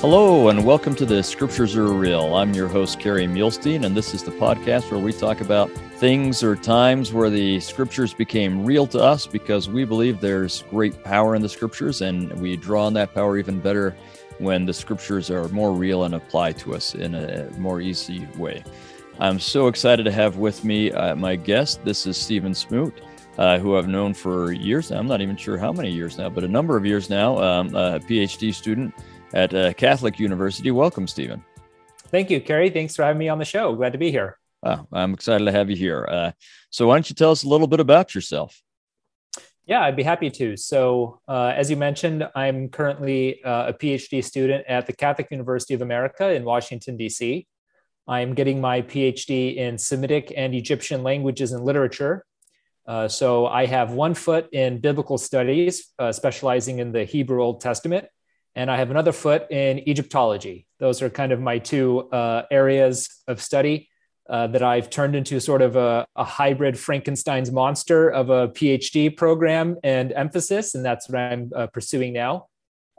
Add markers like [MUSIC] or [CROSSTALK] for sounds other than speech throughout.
Hello, and welcome to the Scriptures Are Real. I'm your host, Kerry Muhlestein, and this is the podcast where we talk about things or times where the Scriptures became real to us because we believe there's great power in the Scriptures, and we draw on that power even better when the Scriptures are more real and apply to us in a more easy way. I'm so excited to have with me uh, my guest. This is Stephen Smoot. Uh, who I've known for years now. I'm not even sure how many years now, but a number of years now. Um, a PhD student at uh, Catholic University. Welcome, Stephen. Thank you, Kerry. Thanks for having me on the show. Glad to be here. I'm excited to have you here. Uh, so, why don't you tell us a little bit about yourself? Yeah, I'd be happy to. So, uh, as you mentioned, I'm currently uh, a PhD student at the Catholic University of America in Washington, D.C. I'm getting my PhD in Semitic and Egyptian languages and literature. Uh, so, I have one foot in biblical studies, uh, specializing in the Hebrew Old Testament, and I have another foot in Egyptology. Those are kind of my two uh, areas of study uh, that I've turned into sort of a, a, hybrid Frankenstein's monster of a PhD program and emphasis, and that's what I'm uh, pursuing now.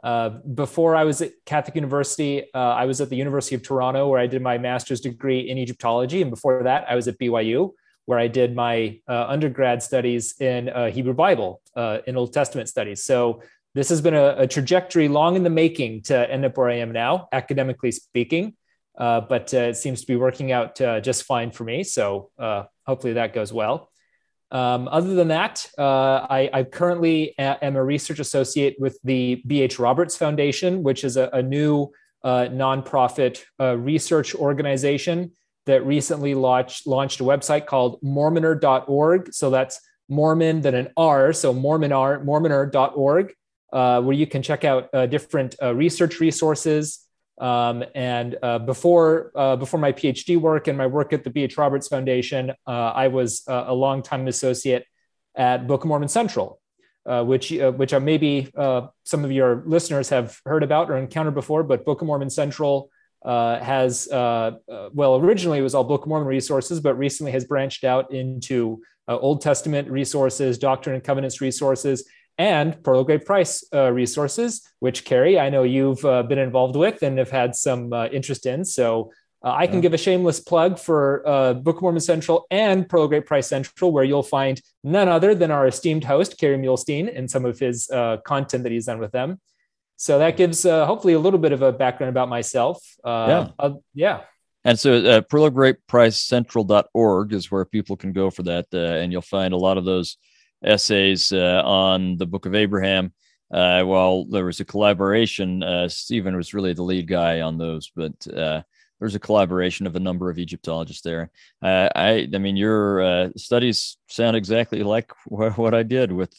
Uh, before I was at Catholic University, uh, I was at the University of Toronto where I did my master's degree in Egyptology, and before that, I was at BYU where I did my uh, undergrad studies in Hebrew Bible, in Old Testament studies. So this has been a, a, trajectory long in the making to end up where I am now, academically speaking. Uh, but uh, it seems to be working out uh, just fine for me. So uh, hopefully that goes well. Um, other than that, uh, I, I, currently am a research associate with the B.H. Roberts Foundation, which is a, a new uh, nonprofit research organization that recently launched, launched a website called mormonr.org. So that's Mormon, then an R, so Mormoner, mormonr.org uh, where you can check out uh, different uh, research resources. Um, and uh, before uh, before my PhD work and my work at the B.H. Roberts Foundation, I was a longtime associate at Book of Mormon Central, which which maybe some of your listeners have heard about or encountered before. But Book of Mormon Central uh, has uh, uh, well originally it was all book of mormon resources but recently has branched out into old testament resources doctrine and covenants resources and Pearl Great Price uh, resources, which Kerry, I know you've uh, been involved with and have had some uh, interest in. So uh, I can yeah. give a shameless plug for uh, Book Mormon Central and Pearl Great Price Central, where you'll find none other than our esteemed host, Kerry Muhlestein, and some of his uh, content that he's done with them. So that gives hopefully a little bit of a background about myself. yeah. yeah. And so uh, pearlofgreatpricecentral.org is where people can go for that. and you'll find a lot of those essays uh, on the Book of Abraham. Uh, well, there was a collaboration. Uh, Stephen was really the lead guy on those, but uh, there was a collaboration of a number of Egyptologists there. Uh, I, I mean, your uh, studies sound exactly like [LAUGHS] what I did with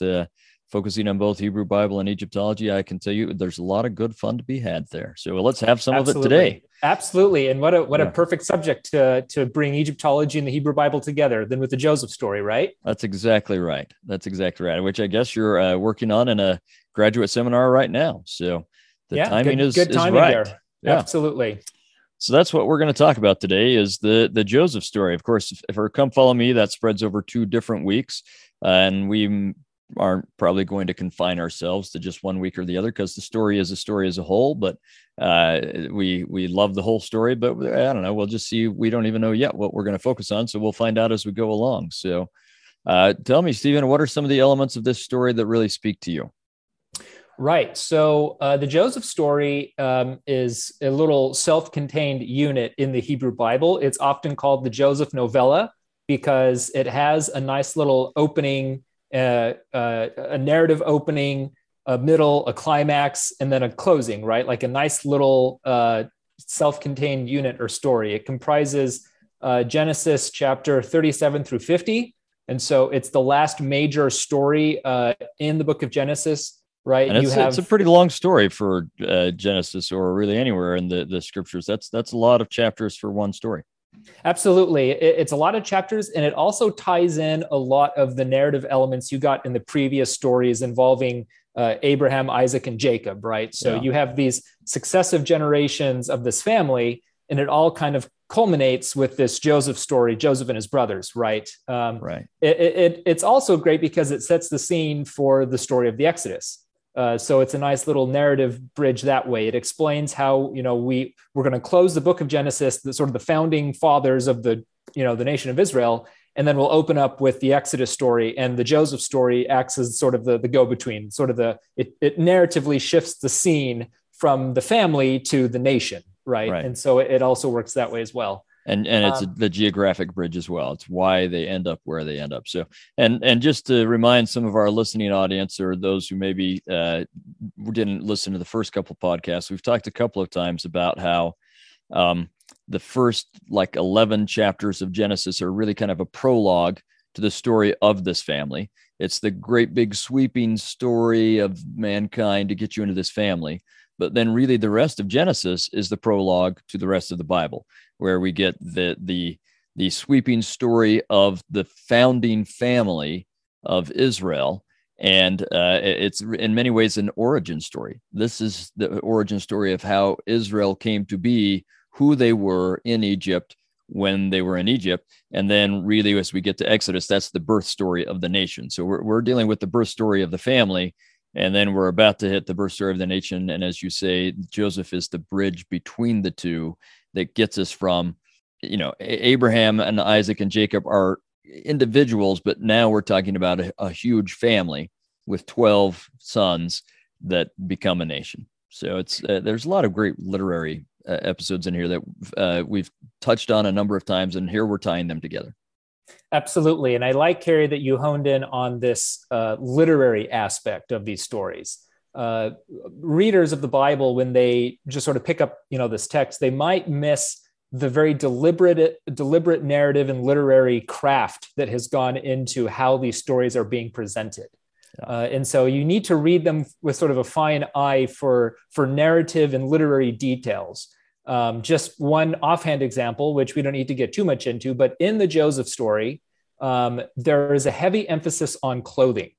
focusing on both Hebrew Bible and Egyptology. I can tell you, there's a lot of good fun to be had there. So let's have some Absolutely. of it today. Absolutely, and what a what yeah. a perfect subject to to bring Egyptology and the Hebrew Bible together than with the Joseph story, right? That's exactly right. That's exactly right. Which I guess you're uh, working on in a graduate seminar right now. So the yeah, timing good, is good timing is right. There. Yeah. Absolutely. So that's what we're going to talk about today is the the Joseph story. Of course, if, if or come follow me, that spreads over two different weeks, uh, and we aren't probably going to confine ourselves to just one week or the other because the story is a story as a whole. But uh, we we love the whole story, but I don't know. We'll just see. We don't even know yet what we're going to focus on, so we'll find out as we go along. So, uh, tell me, Stephen, what are some of the elements of this story that really speak to you? Right. So uh, the Joseph story um, is a little self-contained unit in the Hebrew Bible. It's often called the Joseph novella because it has a nice little opening a, a narrative opening, a middle, a climax, and then a closing, right? Like a nice little uh, self contained unit or story. It comprises uh, Genesis chapter 37 through 50. And so it's the last major story uh, in the book of Genesis, right? And it's, have, it's a pretty long story for uh, Genesis or really anywhere in the, the scriptures. That's that's a lot of chapters for one story. Absolutely. It's a lot of chapters, and it also ties in a lot of the narrative elements you got in the previous stories involving uh, Abraham, Isaac, and Jacob, right? So yeah. you have these successive generations of this family, and it all kind of culminates with this Joseph story, Joseph and his brothers, right? Um, right. It, it, it's also great because it sets the scene for the story of the Exodus, Uh, so it's a nice little narrative bridge that way. It explains how you know we we're going to close the book of Genesis, the sort of the founding fathers of the you know the nation of Israel, and then we'll open up with the Exodus story and the Joseph story acts as sort of the the go between, sort of the it, it narratively shifts the scene from the family to the nation, right? right. And so it also works that way as well and and it's um, the geographic bridge as well. It's why they end up where they end up. So and and just to remind some of our listening audience or those who maybe uh, didn't listen to the first couple podcasts we've talked a couple of times about how um, the first like 11 chapters of genesis are really kind of a prologue to the story of this family. It's the great big sweeping story of mankind to get you into this family. But then really the rest of genesis is the prologue to the rest of the bible where we get the the the sweeping story of the founding family of Israel. And uh, it's in many ways an origin story. This is the origin story of how Israel came to be, who they were in Egypt when they were in Egypt. And then, really, as we get to Exodus, that's the birth story of the nation. So we're, we're dealing with the birth story of the family. And then we're about to hit the birth story of the nation. And as you say, Joseph is the bridge between the two that gets us from, you know, Abraham and Isaac and Jacob are individuals, but now we're talking about a, a huge family with 12 sons that become a nation. So it's uh, there's a lot of great literary uh, episodes in here that uh, we've touched on a number of times, and here we're tying them together. Absolutely, and I like Kerry that you honed in on this uh, literary aspect of these stories uh, readers of the Bible, when they just sort of pick up, you know, this text, they might miss the very deliberate, deliberate narrative and literary craft that has gone into how these stories are being presented. Uh, and so you need to read them with sort of a fine eye for, for narrative and literary details. Um, just one offhand example, which we don't need to get too much into, but in the Joseph story, um, there is a heavy emphasis on clothing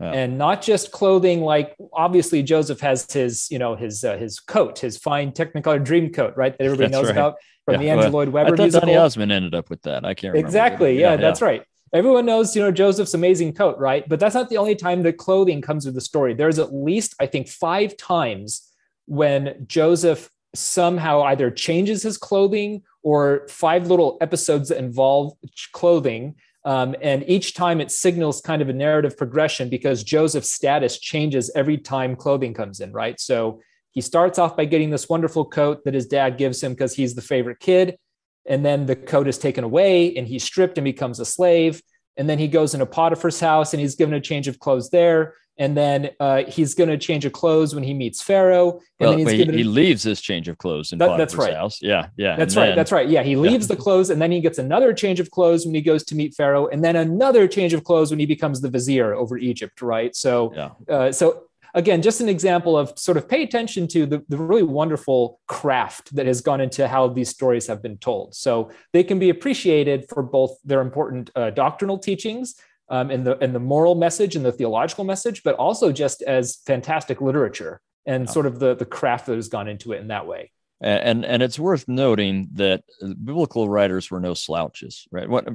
yeah. and not just clothing like obviously joseph has his you know his uh, his coat his fine technicolor dream coat right that everybody that's knows right. about from yeah. the andrew lloyd webber I thought musical. Donny Osmond ended up with that i can't exactly yeah, yeah, that's right everyone knows you know joseph's amazing coat right but that's not the only time that clothing comes with the story there's at least i think five times when joseph somehow either changes his clothing or five little episodes that involve clothing um, and each time it signals kind of a narrative progression because Joseph's status changes every time clothing comes in, right? So he starts off by getting this wonderful coat that his dad gives him because he's the favorite kid. And then the coat is taken away and he's stripped and becomes a slave. And then he goes into Potiphar's house and he's given a change of clothes there and then uh, he's going to change of clothes when he meets Pharaoh. And well, then he, he, leaves his change of clothes in that, that's right. house. Yeah, yeah. That's right. Then, that's right. Yeah, he leaves yeah. the clothes, and then he gets another change of clothes when he goes to meet Pharaoh, and then another change of clothes when he becomes the vizier over Egypt. Right. So, yeah. Uh, so again, just an example of sort of pay attention to the, the really wonderful craft that has gone into how these stories have been told. So they can be appreciated for both their important uh, doctrinal teachings um, in the in the moral message and the theological message, but also just as fantastic literature and sort of the the craft that has gone into it in that way. And and it's worth noting that biblical writers were no slouches, right? What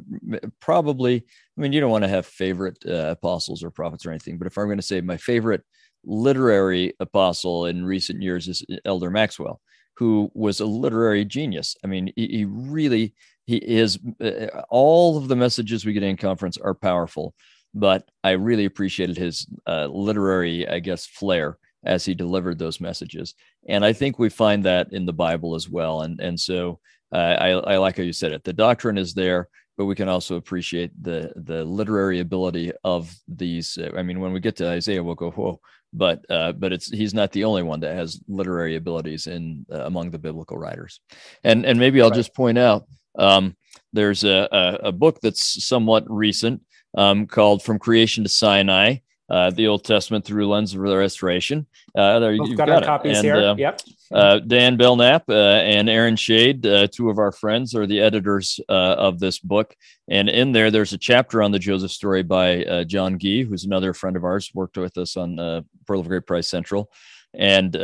probably, I mean, you don't want to have favorite uh, apostles or prophets or anything, but if I'm going to say my favorite literary apostle in recent years is Elder Maxwell, who was a literary genius. I mean, he, he really he is uh, all of the messages we get in conference are powerful but i really appreciated his uh, literary i guess flair as he delivered those messages. And i think we find that in the bible as well. And and so uh, I, I like how you said it. The doctrine is there but we can also appreciate the the literary ability of these. Uh, i mean when we get to isaiah we'll go whoa but uh, but it's he's not the only one that has literary abilities in uh, among the biblical writers. And and maybe i'll right. just point out um, there's a, a, a, book that's somewhat recent um, called From Creation to Sinai. Uh, the Old Testament through lens of the restoration. Uh, there, you've got, got copies and, here. Uh, yep. Uh, Dan Belnap uh, and Aaron Schade, uh, two of our friends, are the editors of this book. And in there, there's a chapter on the Joseph story by John Gee, who's another friend of ours, worked with us on Pearl of Great Price Central, and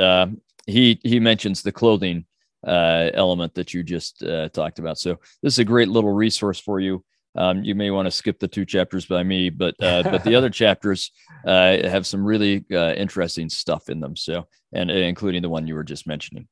he he mentions the clothing uh, element that you just uh, talked about. So this is a great little resource for you Um, you may want to skip the two chapters by me, but uh, but the other [LAUGHS] chapters uh, have some really uh, interesting stuff in them. So, and including the one you were just mentioning.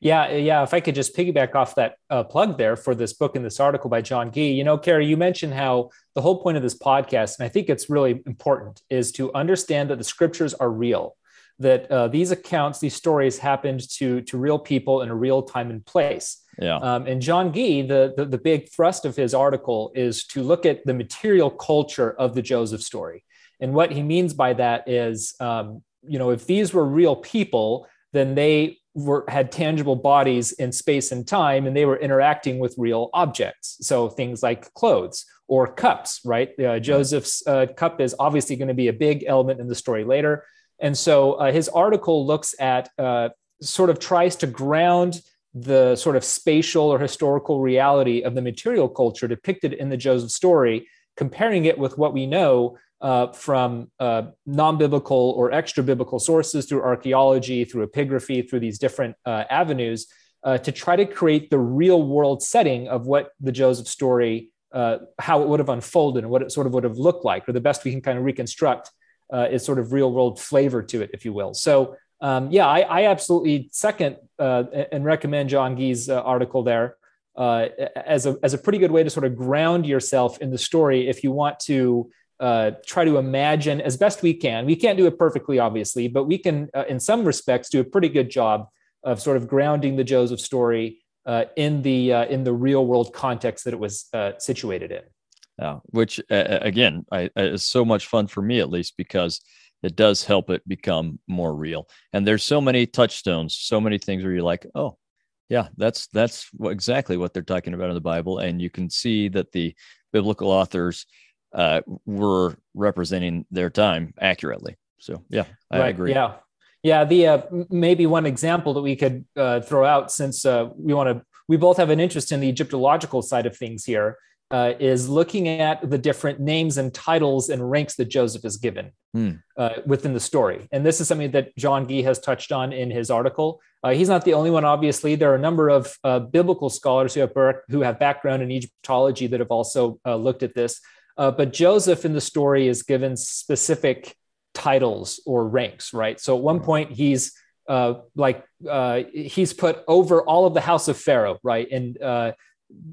Yeah, yeah. If I could just piggyback off that uh, plug there for this book and this article by John Gee, you know, Kerry, you mentioned how the whole point of this podcast, and I think it's really important, is to understand that the scriptures are real, that uh, these accounts, these stories happened to to real people in a real time and place. Yeah. Um, and John Gee, the, the the big thrust of his article is to look at the material culture of the Joseph story, and what he means by that is, um, you know, if these were real people, then they were had tangible bodies in space and time and they were interacting with real objects. So things like clothes or cups right? Uh, joseph's uh, cup is obviously going to be a big element in the story later and so uh, his article looks at uh, sort of tries to ground the sort of spatial or historical reality of the material culture depicted in the joseph story comparing it with what we know uh, from uh, non biblical or extra biblical sources through archaeology, through epigraphy, through these different uh, avenues uh, to try to create the real world setting of what the Joseph story, uh, how it would have unfolded and what it sort of would have looked like, or the best we can kind of reconstruct uh, is sort of real world flavor to it, if you will. So, um, yeah, I, I, absolutely second and recommend John Gee's article there. as a as a pretty good way to sort of ground yourself in the story if you want to uh, try to imagine as best we can. We can't do it perfectly, obviously, but we can, uh, in some respects, do a pretty good job of sort of grounding the Joseph story uh, in the uh, in the real world context that it was uh, situated in. Yeah, which again I, is so much fun for me, at least, because it does help it become more real. And there's so many touchstones, so many things where you're like, oh, yeah, that's that's exactly what they're talking about in the Bible, and you can see that the biblical authors uh, were representing their time accurately. So yeah, I right. agree. Yeah, yeah. The uh, maybe one example that we could uh, throw out since uh, we want to, we both have an interest in the Egyptological side of things here. Uh, is looking at the different names and titles and ranks that Joseph is given hmm. uh, within the story. And this is something that John Gee has touched on in his article. Uh, he's not the only one, obviously. There are a number of uh, biblical scholars who have, who have background in Egyptology that have also uh, looked at this. Uh, but Joseph in the story is given specific titles or ranks, right? So at one point he's uh, like uh, he's put over all of the house of Pharaoh, right? And uh,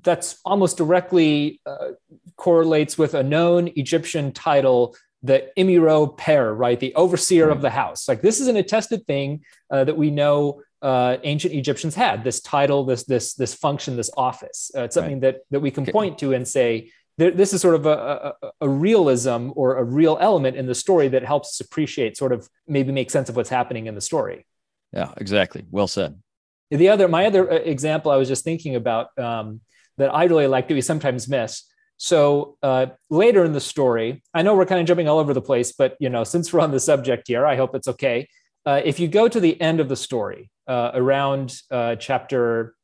that's almost directly uh, correlates with a known Egyptian title, the Imiro Per, right? The overseer mm-hmm. of the house. Like this is an attested thing uh, that we know uh, ancient Egyptians had this title, this this this function, this office. Uh, it's something right. that that we can point to and say this is sort of a, a, a, realism or a real element in the story that helps us appreciate, sort of maybe make sense of what's happening in the story. Yeah, exactly. Well said. The other, my other uh, example, I was just thinking about um, that I really like that we sometimes miss. So uh, later in the story, I know we're kind of jumping all over the place, but you know, since we're on the subject here, I hope it's okay. Uh, if you go to the end of the story, uh, around uh, chapter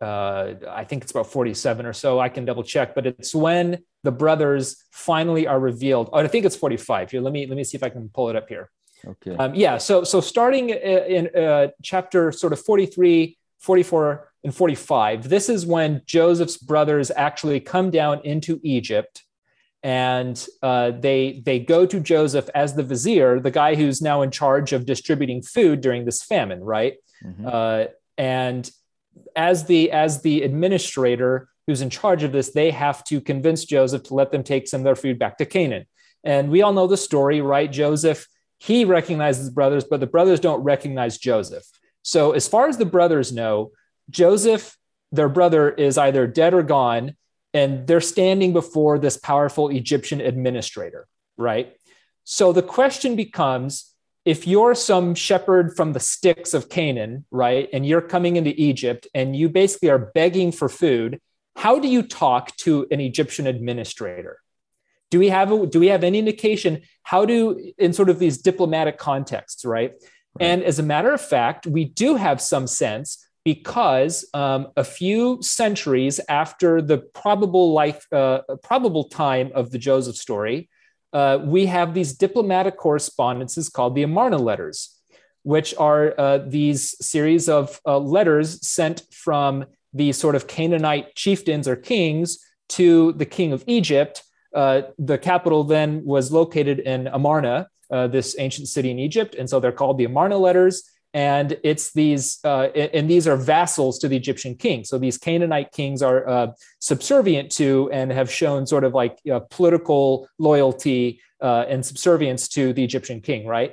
uh, I think it's about 47 or so. I can double check, but it's when the brothers finally are revealed. Oh, I think it's 45. Here, let me let me see if I can pull it up here. Okay. Um, yeah. So so starting in uh, chapter sort of 43, 44, and 45. This is when Joseph's brothers actually come down into Egypt, and uh, they they go to Joseph as the vizier, the guy who's now in charge of distributing food during this famine, right? Mm-hmm. Uh, and as the as the administrator who's in charge of this, they have to convince Joseph to let them take some of their food back to Canaan. And we all know the story, right? Joseph, he recognizes brothers, but the brothers don't recognize Joseph. So, as far as the brothers know, Joseph, their brother, is either dead or gone, and they're standing before this powerful Egyptian administrator, right? So the question becomes if you're some shepherd from the sticks of Canaan, right, and you're coming into Egypt and you basically are begging for food, how do you talk to an Egyptian administrator? Do we have a, do we have any indication how do in sort of these diplomatic contexts, right? right. And as a matter of fact, we do have some sense because um, a few centuries after the probable life, uh, probable time of the Joseph story, uh, we have these diplomatic correspondences called the Amarna letters, which are uh, these series of uh, letters sent from the sort of Canaanite chieftains or kings to the king of Egypt. Uh, the capital then was located in Amarna, uh, this ancient city in Egypt, and so they're called the Amarna letters. And it's these, uh, and these are vassals to the Egyptian king. So these Canaanite kings are uh, subservient to and have shown sort of like political loyalty uh, and subservience to the Egyptian king, right?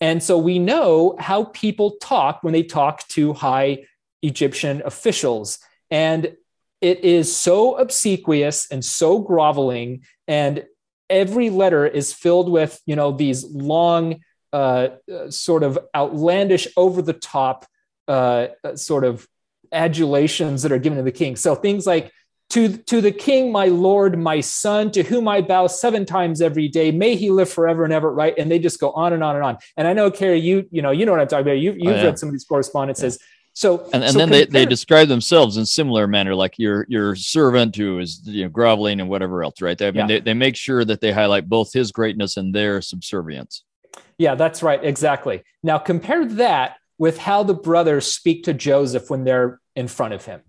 And so we know how people talk when they talk to high Egyptian officials. And it is so obsequious and so groveling. And every letter is filled with, you know, these long, uh, sort of outlandish, over the top uh, sort of adulations that are given to the king. So things like, to, to the king, my lord, my son, to whom I bow seven times every day, may he live forever and ever, right? And they just go on and on and on. And I know, Kerry, you, you know, you know what I'm talking about. You, you've oh, yeah. read some of these correspondences. Yeah. So and, and so then compare- they, they describe themselves in similar manner, like your your servant who is you know groveling and whatever else, right? I mean, yeah. they, they make sure that they highlight both his greatness and their subservience. Yeah, that's right, exactly. Now compare that with how the brothers speak to Joseph when they're in front of him.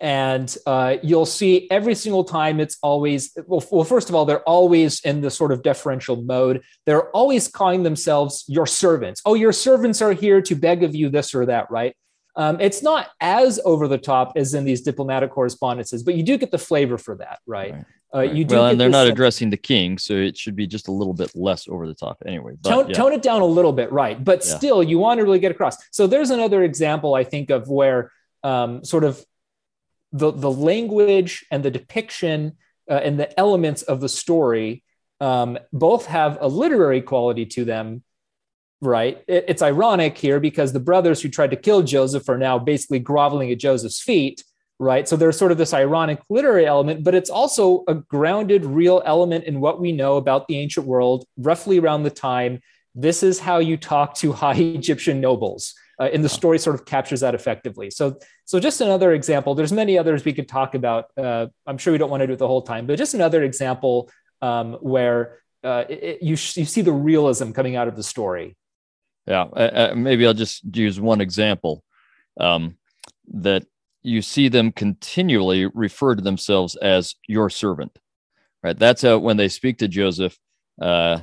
And uh, you'll see every single time it's always, well, well, first of all, they're always in the sort of deferential mode. They're always calling themselves your servants. Oh, your servants are here to beg of you this or that, right? Um, it's not as over the top as in these diplomatic correspondences, but you do get the flavor for that, right? right. Uh, you do well, and they're not sense. addressing the king, so it should be just a little bit less over the top, anyway. But, tone, yeah. tone it down a little bit, right? But yeah. still, you want to really get across. So there's another example I think of where um, sort of the, the language and the depiction uh, and the elements of the story um, both have a literary quality to them, right? It, it's ironic here because the brothers who tried to kill Joseph are now basically groveling at Joseph's feet, right? So there's sort of this ironic literary element, but it's also a grounded, real element in what we know about the ancient world, roughly around the time. This is how you talk to high [LAUGHS] Egyptian nobles uh, and the story sort of captures that effectively. So, so just another example. There's many others we could talk about. Uh, I'm sure we don't want to do it the whole time, but just another example um, where uh, it, you you see the realism coming out of the story. Yeah, uh, uh, maybe I'll just use one example um, that you see them continually refer to themselves as your servant. Right. That's how when they speak to Joseph. Uh,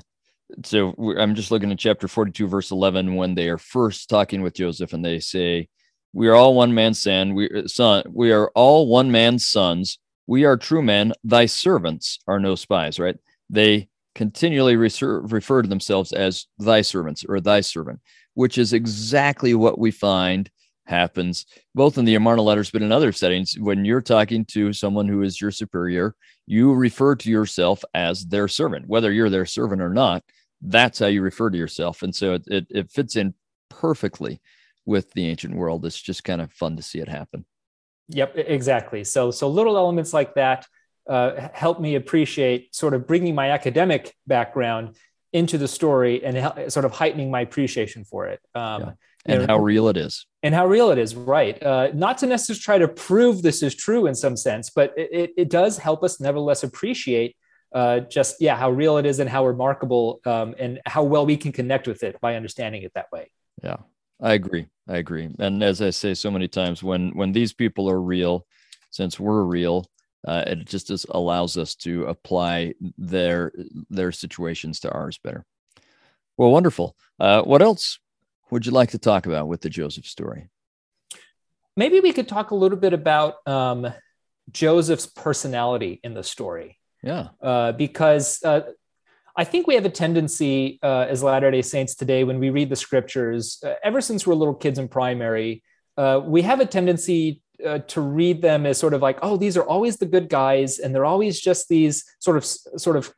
so I'm just looking at chapter 42, verse 11, when they are first talking with Joseph and they say, We are all one man's son. We, uh, son, we are all one man's sons. We are true men. Thy servants are no spies, right? They continually refer, refer to themselves as thy servants or thy servant, which is exactly what we find happens both in the Amarna letters, but in other settings. When you're talking to someone who is your superior, you refer to yourself as their servant, whether you're their servant or not. That's how you refer to yourself, and so it it, it fits in perfectly with the ancient world. It's just kind of fun to see it happen. Yep, exactly. So so little elements like that uh, help me appreciate sort of bringing my academic background into the story and sort of heightening my appreciation for it. Um, yeah. and know, how real it is. And how real it is right. Uh, not to necessarily try to prove this is true in some sense but it, it does help us nevertheless appreciate uh, just yeah how real it is and how remarkable um, and how well we can connect with it by understanding it that way. Yeah. I agree. I agree. And as i say so many times when when these people are real since we're real uh, it just just allows us to apply their their situations to ours better well wonderful uh, what else would you like to talk about with the Joseph story? Maybe we could talk a little bit about um, Joseph's personality in the story. Yeah. Uh, because uh, I think we have a tendency uh, as Latter day Saints today, when we read the scriptures, uh, ever since we're little kids in primary, uh, we have a tendency uh, to read them as sort of like, oh, these are always the good guys, and they're always just these sort of sort of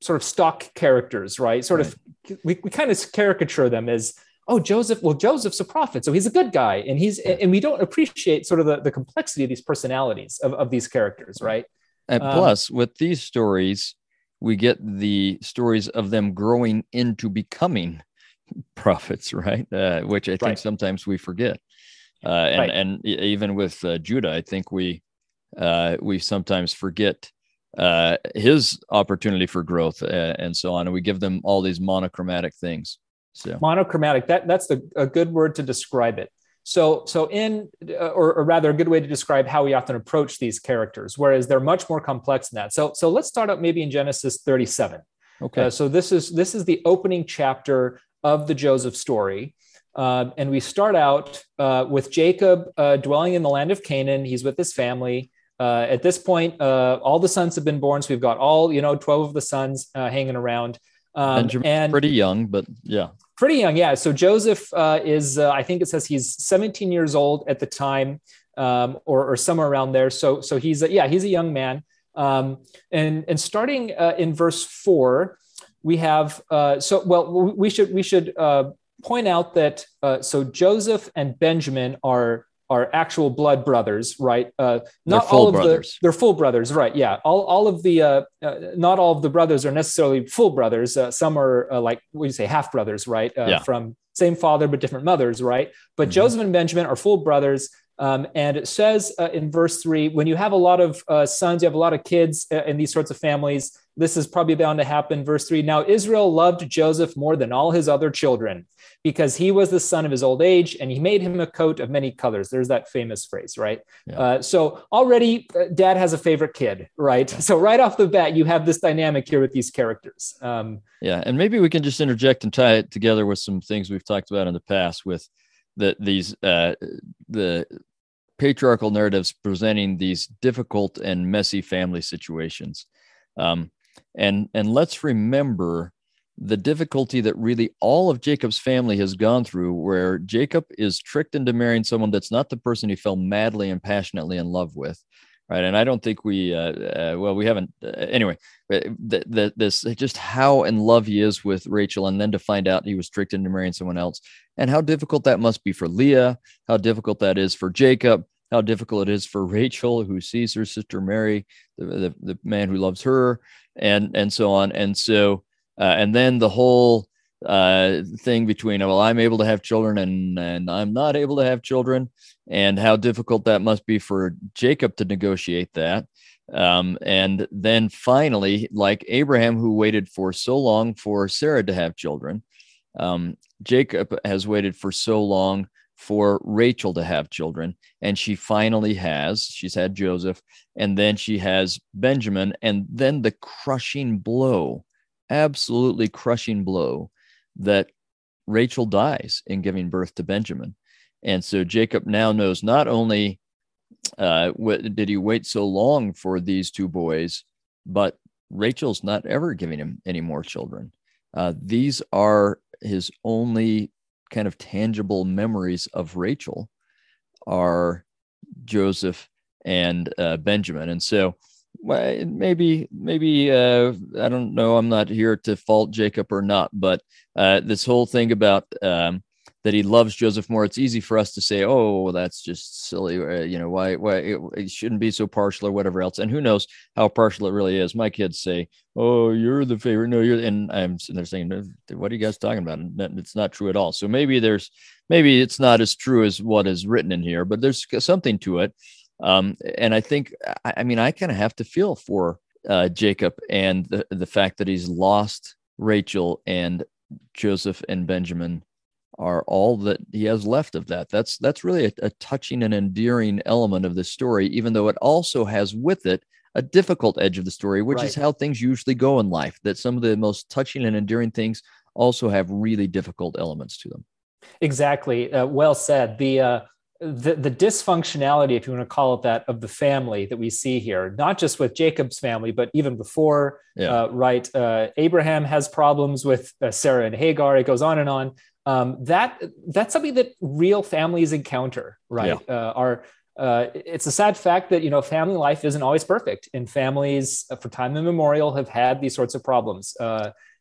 sort of stock characters, right? Sort right. of we, we kind of caricature them as oh joseph well joseph's a prophet so he's a good guy and he's and we don't appreciate sort of the, the complexity of these personalities of, of these characters right and um, plus with these stories we get the stories of them growing into becoming [LAUGHS] prophets right uh, which i think right. sometimes we forget uh, and right. and even with uh, judah i think we uh, we sometimes forget uh, his opportunity for growth uh, and so on and we give them all these monochromatic things so monochromatic that that's the, a good word to describe it So, so in, uh, or, or, rather, a good way to describe how we often approach these characters, whereas they're much more complex than that. So, so let's start out maybe in Genesis 37. Okay. Uh, so this is this is the opening chapter of the Joseph story, uh, and we start out uh, with Jacob uh, dwelling in the land of Canaan. He's with his family. Uh, at this point, all the sons have been born, so we've got all you know, twelve of the sons hanging around. Um, and pretty young, but yeah, pretty young. Yeah. So Joseph uh, is, uh, I think it says he's 17 years old at the time, um, or, or, somewhere around there. So, so he's a, yeah, he's a young man. Um, and and starting uh, in verse four, we have uh, so well we should we should uh, point out that uh, so Joseph and Benjamin are are actual blood brothers, right? Uh, not all of brothers. the they're full brothers, right? Yeah, all, all of the uh, uh, not all of the brothers are necessarily full brothers. Uh, some are uh, like what do you say, half brothers, right? Uh, yeah. From same father but different mothers, right? But mm-hmm. Joseph and Benjamin are full brothers. Um, and it says in verse three, when you have a lot of sons, you have a lot of kids in these sorts of families. This is probably bound to happen. Verse three. Now Israel loved Joseph more than all his other children because he was the son of his old age and he made him a coat of many colors. There's that famous phrase, right? Yeah. Uh, so already uh, dad has a favorite kid, right? [LAUGHS] So right off the bat, you have this dynamic here with these characters. Um, yeah. And maybe we can just interject and tie it together with some things we've talked about in the past with the, these, uh, the patriarchal narratives presenting these difficult and messy family situations. Um, and, and let's remember the difficulty that really all of Jacob's family has gone through, where Jacob is tricked into marrying someone that's not the person he fell madly and passionately in love with. Right. And I don't think we, uh, uh, well, we haven't, uh, anyway, the, the, this just how in love he is with Rachel, and then to find out he was tricked into marrying someone else, and how difficult that must be for Leah, how difficult that is for Jacob, how difficult it is for [LAUGHS] Rachel, who sees her sister marry, the, the, the man who loves her, and, and so on. And so, uh, and then the whole uh, thing between well i'm able to have children and and i'm not able to have children and how difficult that must be for jacob to negotiate that. Um, and then finally like abraham who waited for so long for sarah to have children um, jacob has waited for so long for rachel to have children and she finally has she's had joseph and then she has benjamin and then the crushing blow absolutely crushing blow that Rachel dies in giving birth to Benjamin. And so Jacob now knows not only uh, what, did he wait so long for these two boys, but Rachel's not ever giving him any more children. Uh, these are his only kind of tangible memories of Rachel are Joseph and uh, Benjamin. And so well, maybe, maybe uh, I don't know. I'm not here to fault Jacob or not, but uh, this whole thing about um, that he loves Joseph more, it's easy for us to say, "Oh, that's just silly." Uh, you know, why? Why it, it, shouldn't be so partial or whatever else. And who knows how partial it really is? My kids say, "Oh, you're the favorite." No, you're, and I'm sitting there saying, "What are you guys talking about?" And it's not true at all. So maybe there's, maybe it's not as true as what is written in here, but there's something to it. Um, and I think, I, I mean, I kind of have to feel for uh, Jacob and the, the fact that he's lost Rachel and Joseph and Benjamin are all that he has left of that. That's that's really a, a touching and endearing element of the story, even though it also has with it a difficult edge of the story, which right. is how things usually go in life. That some of the most touching and endearing things also have really difficult elements to them. Exactly. Uh, well said. The uh, the, the dysfunctionality, if you want to call it that, of the family that we see here, not just with Jacob's family, but even before, yeah. uh, right? Uh, Abraham has problems with uh, Sarah and Hagar. It goes on and on. Um, that that's something that real families encounter, right? Yeah. Uh, are uh, it's a sad fact that you know family life isn't always perfect, and families uh, for time immemorial have had these sorts of problems.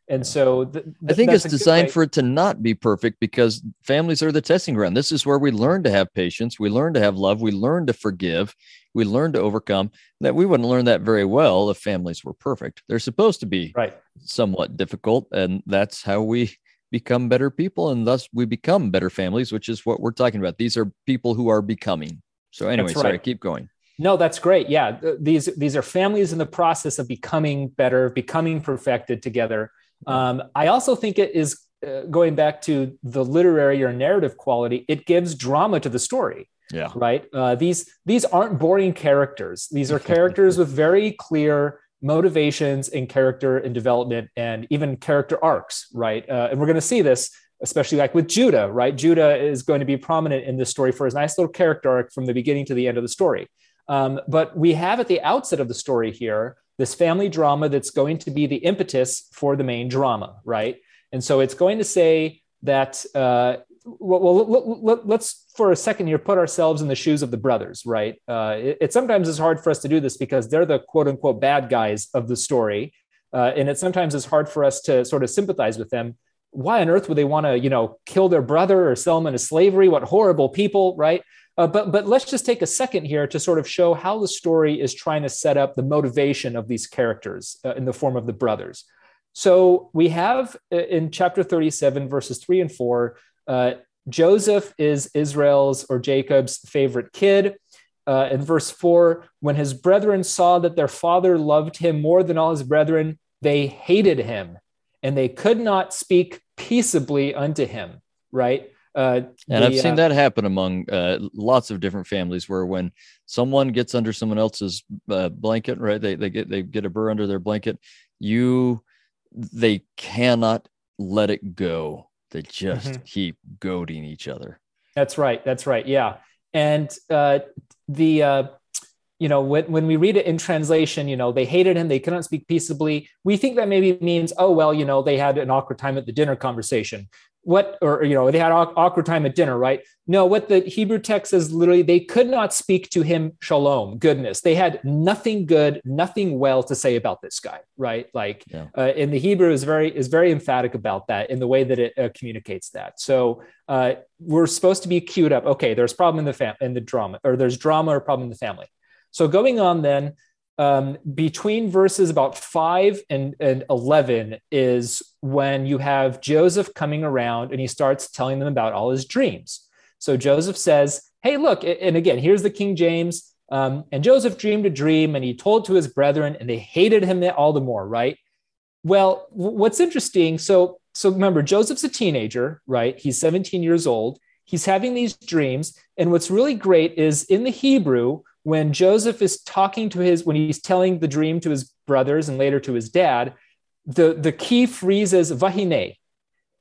And so th- th- I think it's designed for it to not be perfect because families are the testing ground. This is where we learn to have patience, we learn to have love, we learn to forgive, we learn to overcome. That we wouldn't learn that very well if families were perfect. They're supposed to be right. somewhat difficult, and that's how we become better people, and thus we become better families, which is what we're talking about. These are people who are becoming. So anyway, right. sorry, keep going. No, that's great. Yeah, these these are families in the process of becoming better, becoming perfected together um, I also think it is uh, going back to the literary or narrative quality, it gives drama to the story. Yeah. Right. Uh, these these aren't boring characters. These are characters [LAUGHS] with very clear motivations and character and development and even character arcs. Right. Uh, and we're going to see this especially like with Judah. Right. Judah is going to be prominent in this story for his nice little character arc from the beginning to the end of the story. Um, but we have at the outset of the story here this family drama that's going to be the impetus for the main drama, right? And so it's going to say that, uh, well, let, us for a second here put ourselves in the shoes of the brothers, right? Uh, it, it, sometimes is hard for us to do this because they're the quote unquote bad guys of the story. Uh, and it sometimes is hard for us to sort of sympathize with them. Why on earth would they want to, you know, kill their brother or sell him into slavery? What horrible people, right? Uh, but but let's just take a second here to sort of show how the story is trying to set up the motivation of these characters uh, in the form of the brothers. So we have uh, in chapter 37, verses three and four, uh, Joseph is Israel's or Jacob's favorite kid. Uh, in verse four, when his brethren saw that their father loved him more than all his brethren, they hated him and they could not speak peaceably unto him. Right. Uh, and the, I've seen uh, that happen among uh, lots of different families where when someone gets under someone else's uh, blanket, right? They, they get, they get a burr under their blanket. You, they cannot let it go. They just mm-hmm. keep goading each other. That's right. That's right. Yeah. And uh, the, uh, you know, when, when we read it in translation, you know, they hated him, they couldn't speak peaceably. We think that maybe means, oh, well, you know, they had an awkward time at the dinner conversation what or you know they had awkward time at dinner right? No what the hebrew text says literally they could not speak to him shalom goodness. They had nothing good nothing well to say about this guy right? Like yeah. uh, in the hebrew is very is very emphatic about that in the way that it uh, communicates that. So uh, we're supposed to be cued up. Okay there's problem in the fam- in the drama or there's drama or problem in the family. So going on then um, between verses about 5 and, and 11 is when you have Joseph coming around and he starts telling them about all his dreams. So Joseph says, Hey, look, and again, here's the King James. Um, and Joseph dreamed a dream and he told to his brethren, and they hated him all the more, right? Well, what's interesting, so so remember, Joseph's a teenager, right? He's 17 years old. He's having these dreams. And what's really great is in the Hebrew, when Joseph is talking to his, when he's telling the dream to his brothers and later to his dad, the, the key phrase is vehinneh.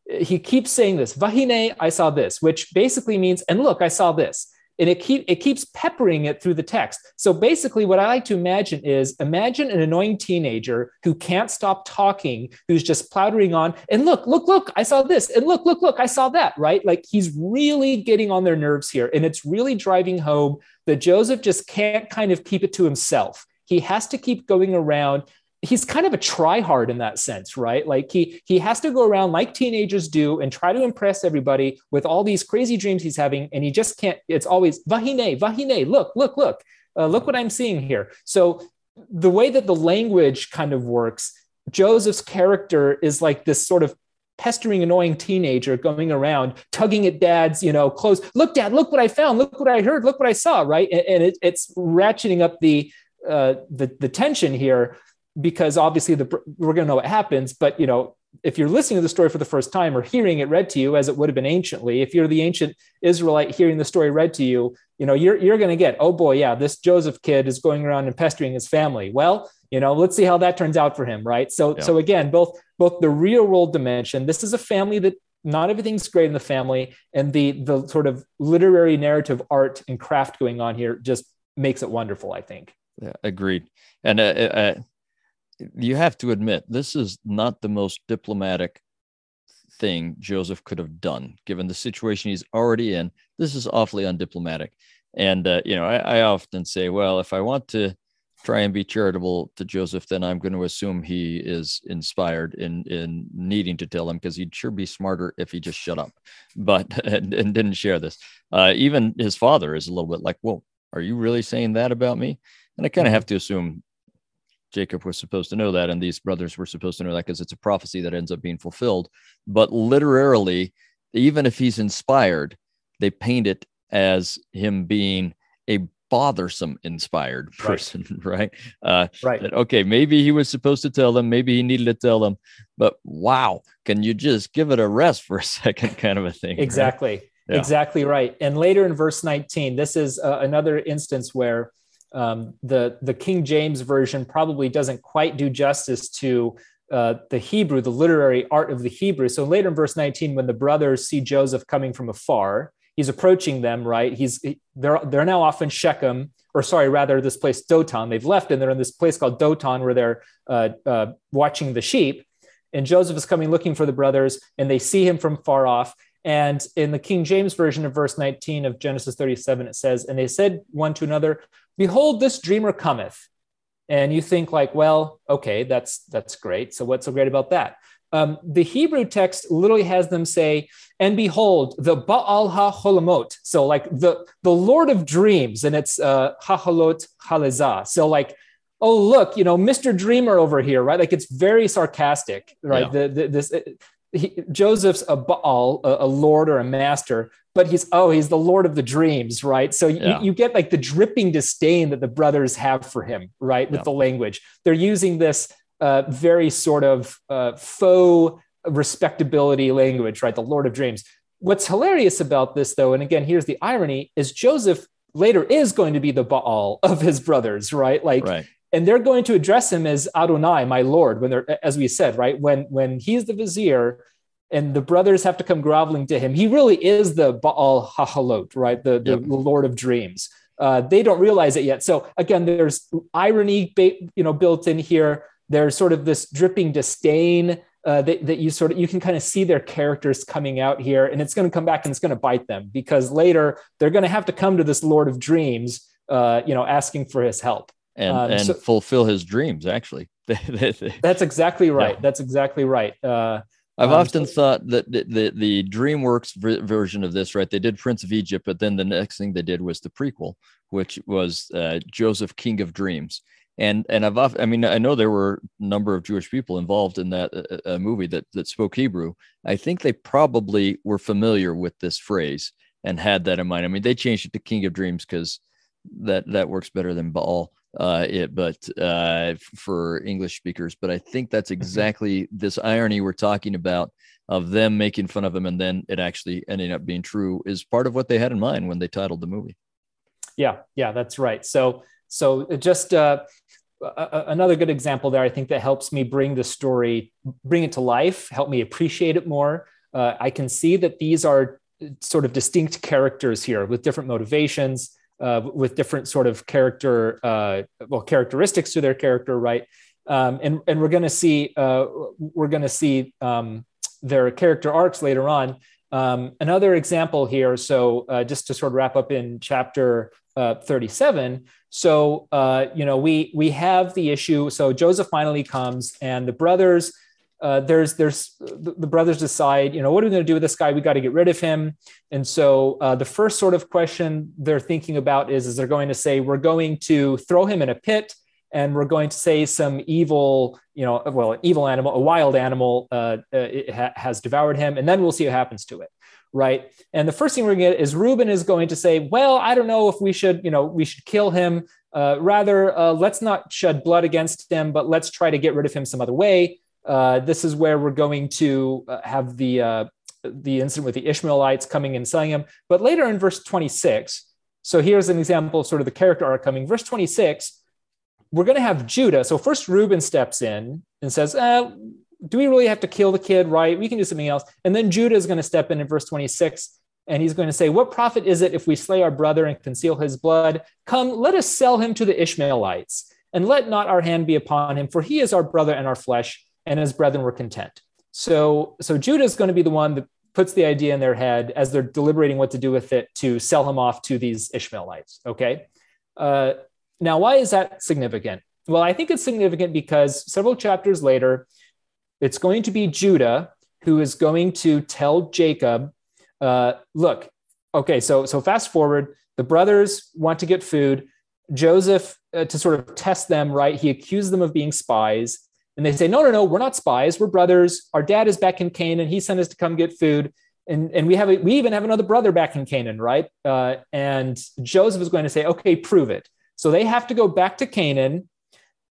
He keeps saying this, vehinneh, I saw this, which basically means, and look, I saw this and it keep it keeps peppering it through the text. So basically, what I like to imagine is imagine an annoying teenager who can't stop talking, who's just plottering on, and look, look, look, I saw this, and look, look, look, I saw that, right? Like he's really getting on their nerves here, and it's really driving home that Joseph just can't kind of keep it to himself. He has to keep going around he's kind of a tryhard in that sense, right? Like he he has to go around like teenagers do and try to impress everybody with all these crazy dreams he's having, and he just can't. It's always vehinneh, vehinneh. Look, look, look, uh, look what I'm seeing here. So the way that the language kind of works, Joseph's character is like this sort of pestering, annoying teenager going around tugging at dad's, you know, clothes. Look, dad, look what I found. Look what I heard. Look what I saw. Right, and, and it, it's ratcheting up the uh, the the tension here because obviously the, we're going to know what happens but you know if you're listening to the story for the first time or hearing it read to you as it would have been anciently if you're the ancient israelite hearing the story read to you you know you're, you're going to get oh boy yeah this joseph kid is going around and pestering his family. Well you know let's see how that turns out for him right? So yeah. so again both both the real world dimension this is a family that not everything's great in the family and the the sort of literary narrative art and craft going on here just makes it wonderful i think. Yeah agreed. And uh, uh, you have to admit this is not the most diplomatic thing Joseph could have done, given the situation he's already in. This is awfully undiplomatic. And, uh, you know, I, I, often say, well, if I want to try and be charitable to Joseph, then I'm going to assume he is inspired in, in needing to tell him because he'd sure be smarter if he just shut up, but [LAUGHS] and, and didn't share this. Uh, even his father is a little bit like, well, are you really saying that about me? And I kind of mm-hmm. have to assume Jacob was supposed to know that, and these brothers were supposed to know that because it's a prophecy that ends up being fulfilled. But literally, even if he's inspired, they paint it as him being a bothersome inspired person, right? [LAUGHS] Right. Uh, right. That, okay, maybe he was supposed to tell them, maybe he needed to tell them, but wow, can you just give it a rest for a [LAUGHS] second, kind of a thing? Exactly. Right? Yeah. Exactly right. And later in verse 19, this is uh, another instance where um, the the King James version probably doesn't quite do justice to uh, the Hebrew, the literary art of the Hebrew. So later in verse 19, when the brothers see Joseph coming from afar, he's approaching them. Right? He's they're they're now off in Shechem, or sorry, rather this place Dotan. They've left and they're in this place called Dotan where they're uh, uh, watching the sheep. And Joseph is coming looking for the brothers, and they see him from far off. And in the King James version of verse 19 of Genesis 37, it says, And they said one to another, Behold, this dreamer cometh. And you think, like, well, okay, that's that's great. So what's so great about that? Um, the Hebrew text literally has them say, and behold, the Baal ha-holamot. So like the, the Lord of dreams, and it's uh, ha-halot halezah. So like, oh, look, you know, Mr. Dreamer over here, right? Like it's very sarcastic, right? Yeah. The, the, this, he, Joseph's a Baal, a, a, lord or a master, but he's oh, he's the lord of the dreams, right? So yeah. you, you, get like the dripping disdain that the brothers have for him, right? With yeah. the language, they're using this uh, very sort of uh, faux respectability language, right? The lord of dreams. What's hilarious about this, though, and again, here's the irony: is Joseph later is going to be the Baal of his brothers, right? Like right and they're going to address him as Adonai, my Lord, when they're, as we said, right? When when he's the vizier and the brothers have to come groveling to him, he really is the Baal Hahalot, right? The, the, yep. the Lord of dreams. Uh, they don't realize it yet. So again, there's irony, you know, built in here. There's sort of this dripping disdain uh, that, that you sort of you can kind of see their characters coming out here, and it's going to come back and it's going to bite them because later they're going to have to come to this Lord of Dreams, uh, you know, asking for his help and um, and so, fulfill his dreams. Actually, [LAUGHS] that's exactly right. Yeah. That's exactly right. Uh, I've um, often so, thought that the, the, the DreamWorks version of this, right? They did Prince of Egypt, but then the next thing they did was the prequel, which was uh, Joseph, King of Dreams. And and I've often, I mean I know there were a number of Jewish people involved in that uh, uh, movie that that spoke Hebrew. I think they probably were familiar with this phrase and had that in mind. I mean they changed it to King of Dreams because that that works better than Baal uh, it, but uh, for English speakers. But I think that's mm-hmm. exactly this irony we're talking about of them making fun of him and then it actually ending up being true is part of what they had in mind when they titled the movie. Yeah, yeah, that's right. So, so just uh, another good example there, I think that helps me bring the story, bring it to life, help me appreciate it more. Uh, I can see that these are sort of distinct characters here with different motivations uh, with different sort of character, uh, well, characteristics to their character, right? Um, and and we're going to see uh, we're going to see um, their character arcs later on. Um, another example here. So uh, just to sort of wrap up in chapter uh, 37. So uh, you know we we have the issue. So Joseph finally comes, and the brothers uh, there's there's the, the, brothers decide, you know, what are we going to do with this guy? We got to get rid of him. And so uh, the first sort of question they're thinking about is, is they're going to say we're going to throw him in a pit, and we're going to say some evil, you know, well, evil animal, a wild animal, uh, uh ha- has devoured him, and then we'll see what happens to it right? And the first thing we're going to get is Reuben is going to say, well, I don't know if we should, you know, we should kill him. Uh, rather, uh, let's not shed blood against him, but let's try to get rid of him some other way. Uh, this is where we're going to uh, have the uh, the incident with the Ishmaelites coming and selling him. But later in verse 26, so here's an example of sort of the character arc coming. Verse 26, we're going to have Judah. So first Reuben steps in and says, uh, "Do we really have to kill the kid? Right? We can do something else." And then Judah is going to step in in verse 26 and he's going to say, What profit is it if we slay our brother and conceal his blood? Come, let us sell him to the Ishmaelites, and let not our hand be upon him, for he is our brother and our flesh and his brethren were content. So, so Judah is going to be the one that puts the idea in their head as they're deliberating what to do with it to sell him off to these Ishmaelites. Okay. Uh, now, why is that significant? Well, I think it's significant because several chapters later, it's going to be Judah who is going to tell Jacob, uh, look, okay, so so fast forward, the brothers want to get food. Joseph, uh, to sort of test them, right? He accused them of being spies. And they say, no, no, no, we're not spies. We're brothers. Our dad is back in Canaan. He sent us to come get food. and and we have a, we even have another brother back in Canaan, right? Uh, and Joseph is going to say, okay, prove it. So they have to go back to Canaan,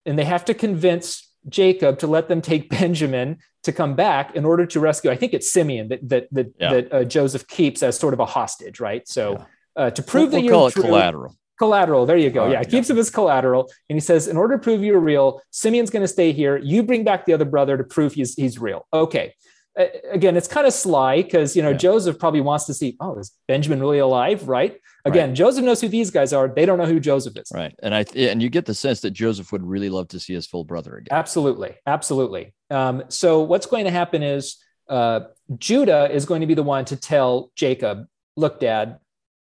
and they have to convince Jacob to let them take [LAUGHS] Benjamin to come back in order to rescue. I think it's Simeon that that that, yeah. that uh, Joseph keeps as sort of a hostage, right? So yeah. uh, to prove we'll, that we'll you're call it true, collateral. Collateral. There you go. yeah, keeps him as collateral, and he says, in order to prove you're real, Simeon's going to stay here. You bring back the other brother to prove he's he's real. Okay again, it's kind of sly because you know yeah. Joseph probably wants to see, oh, is Benjamin really alive? Right. Again, right. Joseph knows who these guys are. They don't know who Joseph is. Right. And I and you get the sense that Joseph would really love to see his full brother again. Absolutely, absolutely. Um, so what's going to happen is uh, Judah is going to be the one to tell Jacob, look, Dad,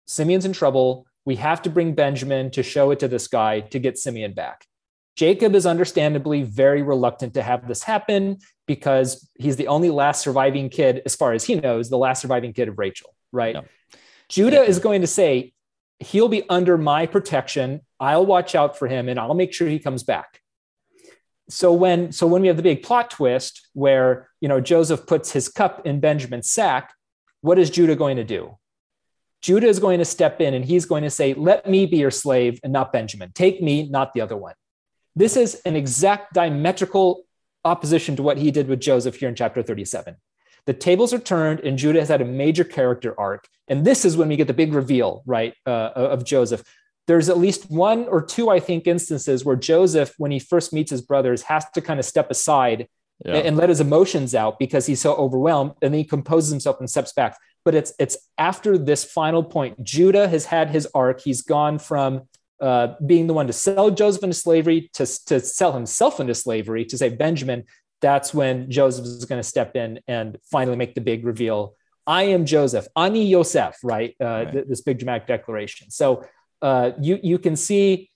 Simeon's in trouble. We have to bring Benjamin to show it to this guy to get Simeon back. Jacob is understandably very reluctant to have this happen because he's the only last surviving kid, as far as he knows, the last surviving kid of Rachel, right? No. Judah yeah. is going to say, he'll be under my protection. I'll watch out for him and I'll make sure he comes back. So when so when we have the big plot twist where you know Joseph puts his cup in Benjamin's sack, what is Judah going to do? Judah is going to step in and he's going to say, Let me be your slave and not Benjamin. Take me, not the other one. This is an exact diametrical opposition to what he did with Joseph here in chapter 37. The tables are turned, and Judah has had a major character arc. And this is when we get the big reveal, right, uh, of Joseph. There's at least one or two, I think, instances where Joseph, when he first meets his brothers, has to kind of step aside yeah. and let his emotions out because he's so overwhelmed, and then he composes himself and steps back. But it's it's after this final point. Judah has had his arc. He's gone from uh, being the one to sell Joseph into slavery, to, to sell himself into slavery, to say Benjamin, that's when Joseph is going to step in and finally make the big reveal. I am Joseph, Ani Yosef, right? Uh, right. Th- this big dramatic declaration. So uh, you you can see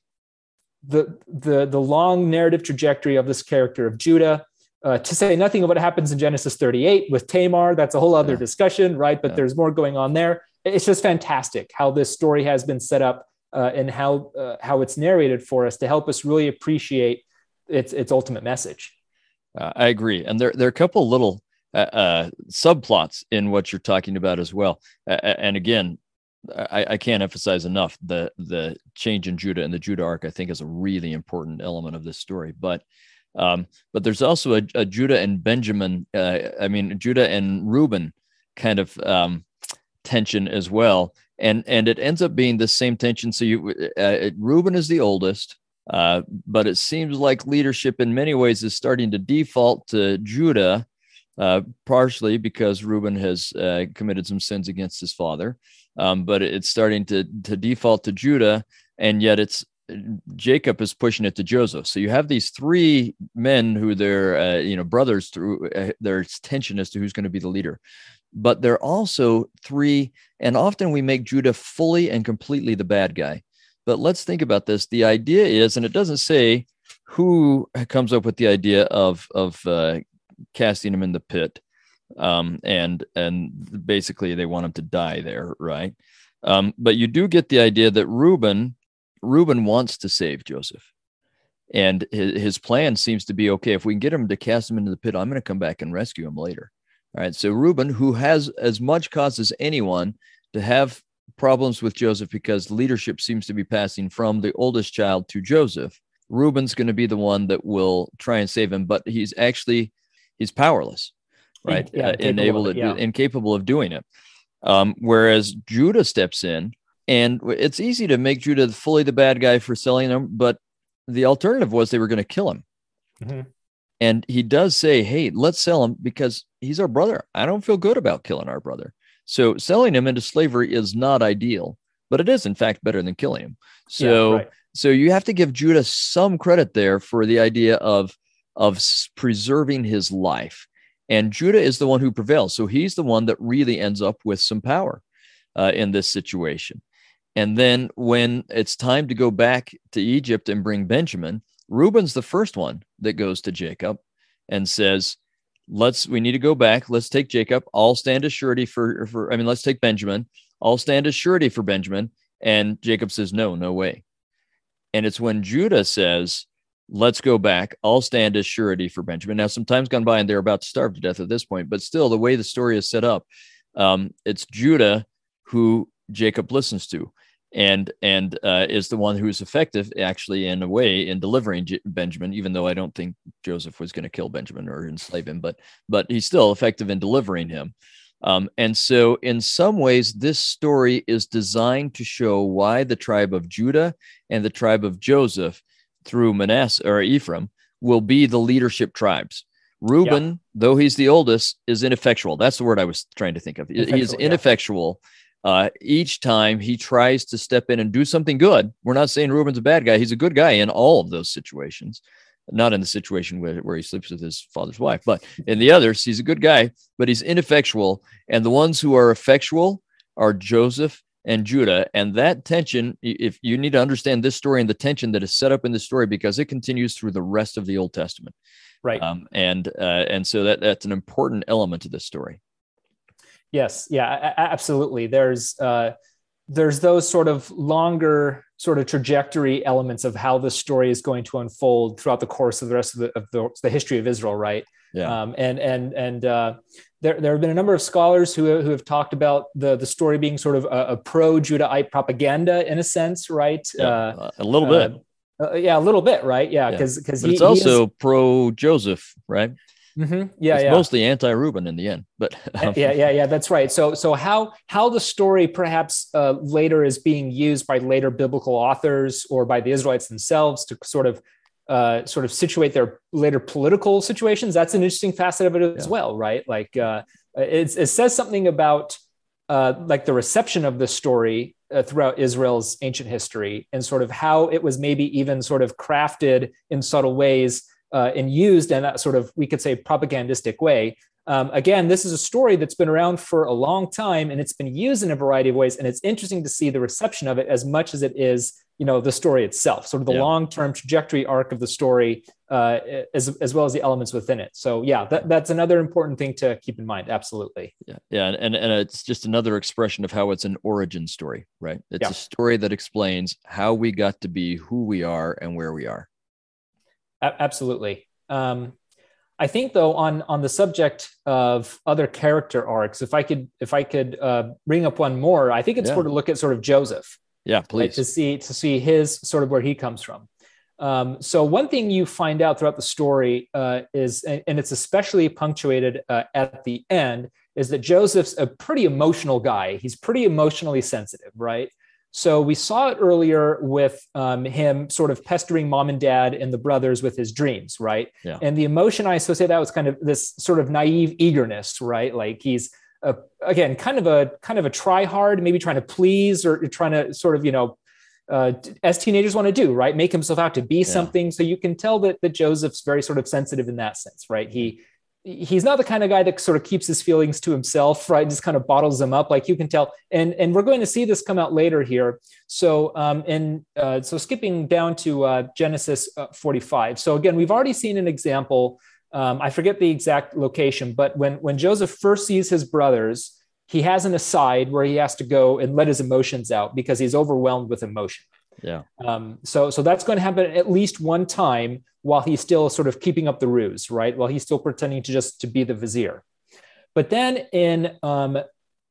the the the long narrative trajectory of this character of Judah. Uh, to say nothing of what happens in Genesis 38 with Tamar, that's a whole other yeah. discussion, right? But yeah. there's more going on there. It's just fantastic how this story has been set up uh, and how uh, how it's narrated for us to help us really appreciate its its ultimate message. Uh, I agree, and there there are a couple little uh, uh, subplots in what you're talking about as well. and again, I, I, can't emphasize enough the the change in Judah and the Judah arc. I think is a really important element of this story, but. Um, but there's also a, a Judah and Benjamin, uh, I mean, Judah and Reuben kind of um, tension as well and and it ends up being the same tension. So you, uh, Reuben is the oldest, uh, but it seems like leadership in many ways is starting to default to Judah, uh, partially because Reuben has uh, committed some sins against his father, um, but it's starting to to default to Judah, and yet it's Jacob is pushing it to Joseph. So you have these three men who they're uh, you know brothers through uh, there's tension as to who's going to be the leader but they're also three. And often we make Judah fully and completely the bad guy. But let's think about this. The idea is, and it doesn't say who comes up with the idea of of uh, casting him in the pit, um, and and basically they want him to die there, right? Um, but you do get the idea that Reuben Reuben wants to save Joseph, and his, his plan seems to be okay. If we can get him to cast him into the pit, I'm going to come back and rescue him later. All right. So Reuben, who has as much cause as anyone to have problems with Joseph because leadership seems to be passing from the oldest child to Joseph, Reuben's going to be the one that will try and save him, but he's actually he's powerless, right? Yeah, uh, incapable, of, yeah. incapable of doing it. Um, whereas Judah steps in, and it's easy to make Judah fully the bad guy for selling them, but the alternative was they were going to kill him. Mm-hmm. And he does say, Hey, let's sell him because he's our brother. I don't feel good about killing our brother. So selling him into slavery is not ideal, but it is in fact better than killing him. So yeah, right. so you have to give Judah some credit there for the idea of of preserving his life. And Judah is the one who prevails. So he's the one that really ends up with some power uh, in this situation. And then when it's time to go back to Egypt and bring Benjamin, Reuben's the first one that goes to Jacob and says, Let's, we need to go back. Let's take Jacob. I'll stand as surety for, for, I mean, let's take Benjamin. I'll stand as surety for Benjamin. And Jacob says, No, no way. And it's when Judah says, Let's go back. I'll stand as surety for Benjamin. Now, some time's gone by and they're about to starve to death at this point, but still, the way the story is set up, um, it's Judah who Jacob listens to and and uh, is the one who's effective actually in a way in delivering J- Benjamin even though I don't think Joseph was going to kill Benjamin or enslave him but but he's still effective in delivering him um, and so in some ways this story is designed to show why the tribe of Judah and the tribe of Joseph through Manasseh or Ephraim will be the leadership tribes Reuben, yeah. though he's the oldest, is ineffectual. That's the word I was trying to think of. He is ineffectual. Yeah uh, each time he tries to step in and do something good. We're not saying Reuben's a bad guy. He's a good guy in all of those situations, not in the situation where, where he sleeps with his father's wife, but in the others, he's a good guy, but he's ineffectual. And the ones who are effectual are Joseph and Judah. And that tension, if you need to understand this story and the tension that is set up in the story, because it continues through the rest of the Old Testament. Right. Um, and uh, and so that that's an important element to this story. Yes, yeah, absolutely. There's uh, there's those sort of longer sort of trajectory elements of how the story is going to unfold throughout the course of the rest of the, of the, the history of Israel, right? Yeah. Um, and and and uh, there there have been a number of scholars who who have talked about the the story being sort of a, a pro Judahite propaganda in a sense, right? Yeah, uh, a little bit. Uh, yeah, a little bit, right? Yeah, because yeah. because it's also pro Joseph, right? Mm-hmm. Yeah, it's yeah. mostly anti-Reuben in the end, but [LAUGHS] um. yeah, yeah, yeah. That's right. So, so how how the story perhaps uh, later is being used by later biblical authors or by the Israelites themselves to sort of uh, sort of situate their later political situations. That's an interesting facet of it as yeah. well, right? Like uh, it says something about uh, like the reception of the story uh, throughout Israel's ancient history and sort of how it was maybe even sort of crafted in subtle ways uh, and used in that sort of, we could say, propagandistic way. Um, again, this is a story that's been around for a long time and it's been used in a variety of ways. And it's interesting to see the reception of it as much as it is, you know, the story itself, sort of the yeah. long-term trajectory arc of the story, uh, as, as well as the elements within it. So yeah, that, that's another important thing to keep in mind. Absolutely. Yeah. Yeah. And, and it's just another expression of how it's an origin story, right? It's yeah. a story that explains how we got to be who we are and where we are absolutely. Um, I think though on on the subject of other character arcs, if I could if I could uh, bring up one more, I think it's yeah. to look at sort of Joseph. Yeah, please to see to see his sort of where he comes from. Um, so one thing you find out throughout the story uh, is, and it's especially punctuated uh, at the end, is that Joseph's a pretty emotional guy. He's pretty emotionally sensitive, right? So we saw it earlier with um, him sort of pestering mom and dad and the brothers with his dreams, right? Yeah. And the emotion I associate that was kind of this sort of naive eagerness, right? Like he's a, again kind of a kind of a try hard, maybe trying to please or trying to sort of you know uh, as teenagers want to do, right? Make himself out to be yeah. something. So you can tell that that Joseph's very sort of sensitive in that sense, right? He he's not the kind of guy that sort of keeps his feelings to himself, right? Just kind of bottles them up, like you can tell. And and we're going to see this come out later here. So um, and uh, so skipping down to uh, Genesis uh, 45. So again, we've already seen an example. Um, I forget the exact location, but when when Joseph first sees his brothers, he has an aside where he has to go and let his emotions out because he's overwhelmed with emotion. Yeah. Um, so so that's going to happen at least one time while he's still sort of keeping up the ruse, right? While he's still pretending to just to be the vizier. But then in um,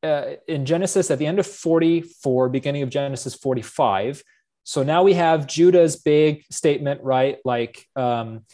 uh, in Genesis at the end of 44, beginning of Genesis 45. So now we have Judah's big statement, right? Like um,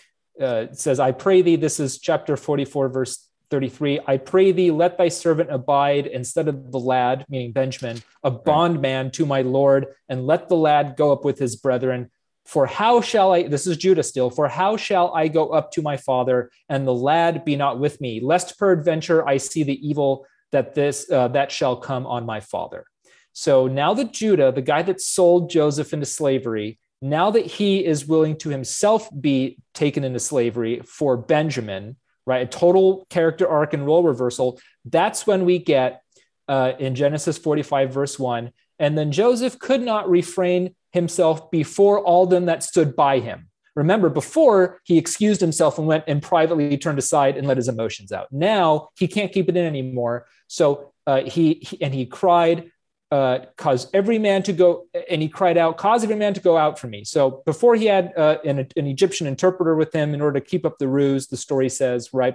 uh, says, I pray thee, this is chapter 44, verse 33 I pray thee, let thy servant abide instead of the lad, meaning Benjamin, a bondman to my Lord, and let the lad go up with his brethren. For how shall I, this is Judah still, for how shall I go up to my father, and the lad be not with me, lest peradventure I see the evil that this uh, that shall come on my father. So now that Judah, the guy that sold Joseph into slavery, now that he is willing to himself be taken into slavery for Benjamin, right? A total character arc and role reversal. That's when we get uh, in Genesis 45, verse 1. And then Joseph could not refrain himself before all them that stood by him. Remember, before he excused himself and went and privately turned aside and let his emotions out. Now he can't keep it in anymore. So uh, he, he and he cried, uh, cause every man to go, and he cried out, cause every man to go out from me. So before he had uh, an, an, Egyptian interpreter with him in order to keep up the ruse, the story says, right?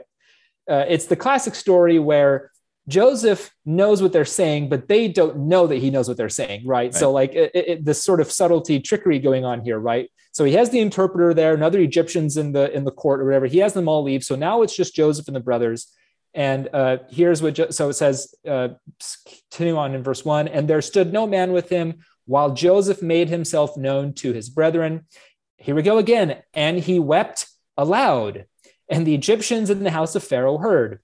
Uh, it's the classic story where Joseph knows what they're saying, but they don't know that he knows what they're saying, right? right. So, like, it, it, this sort of subtlety, trickery going on here, right? So he has the interpreter there, and other Egyptians in the in the court or whatever. He has them all leave. So now it's just Joseph and the brothers. And uh, here's what jo- so it says. Uh, continue on in verse one. And there stood no man with him while Joseph made himself known to his brethren. Here we go again. And he wept aloud. And the Egyptians in the house of Pharaoh heard.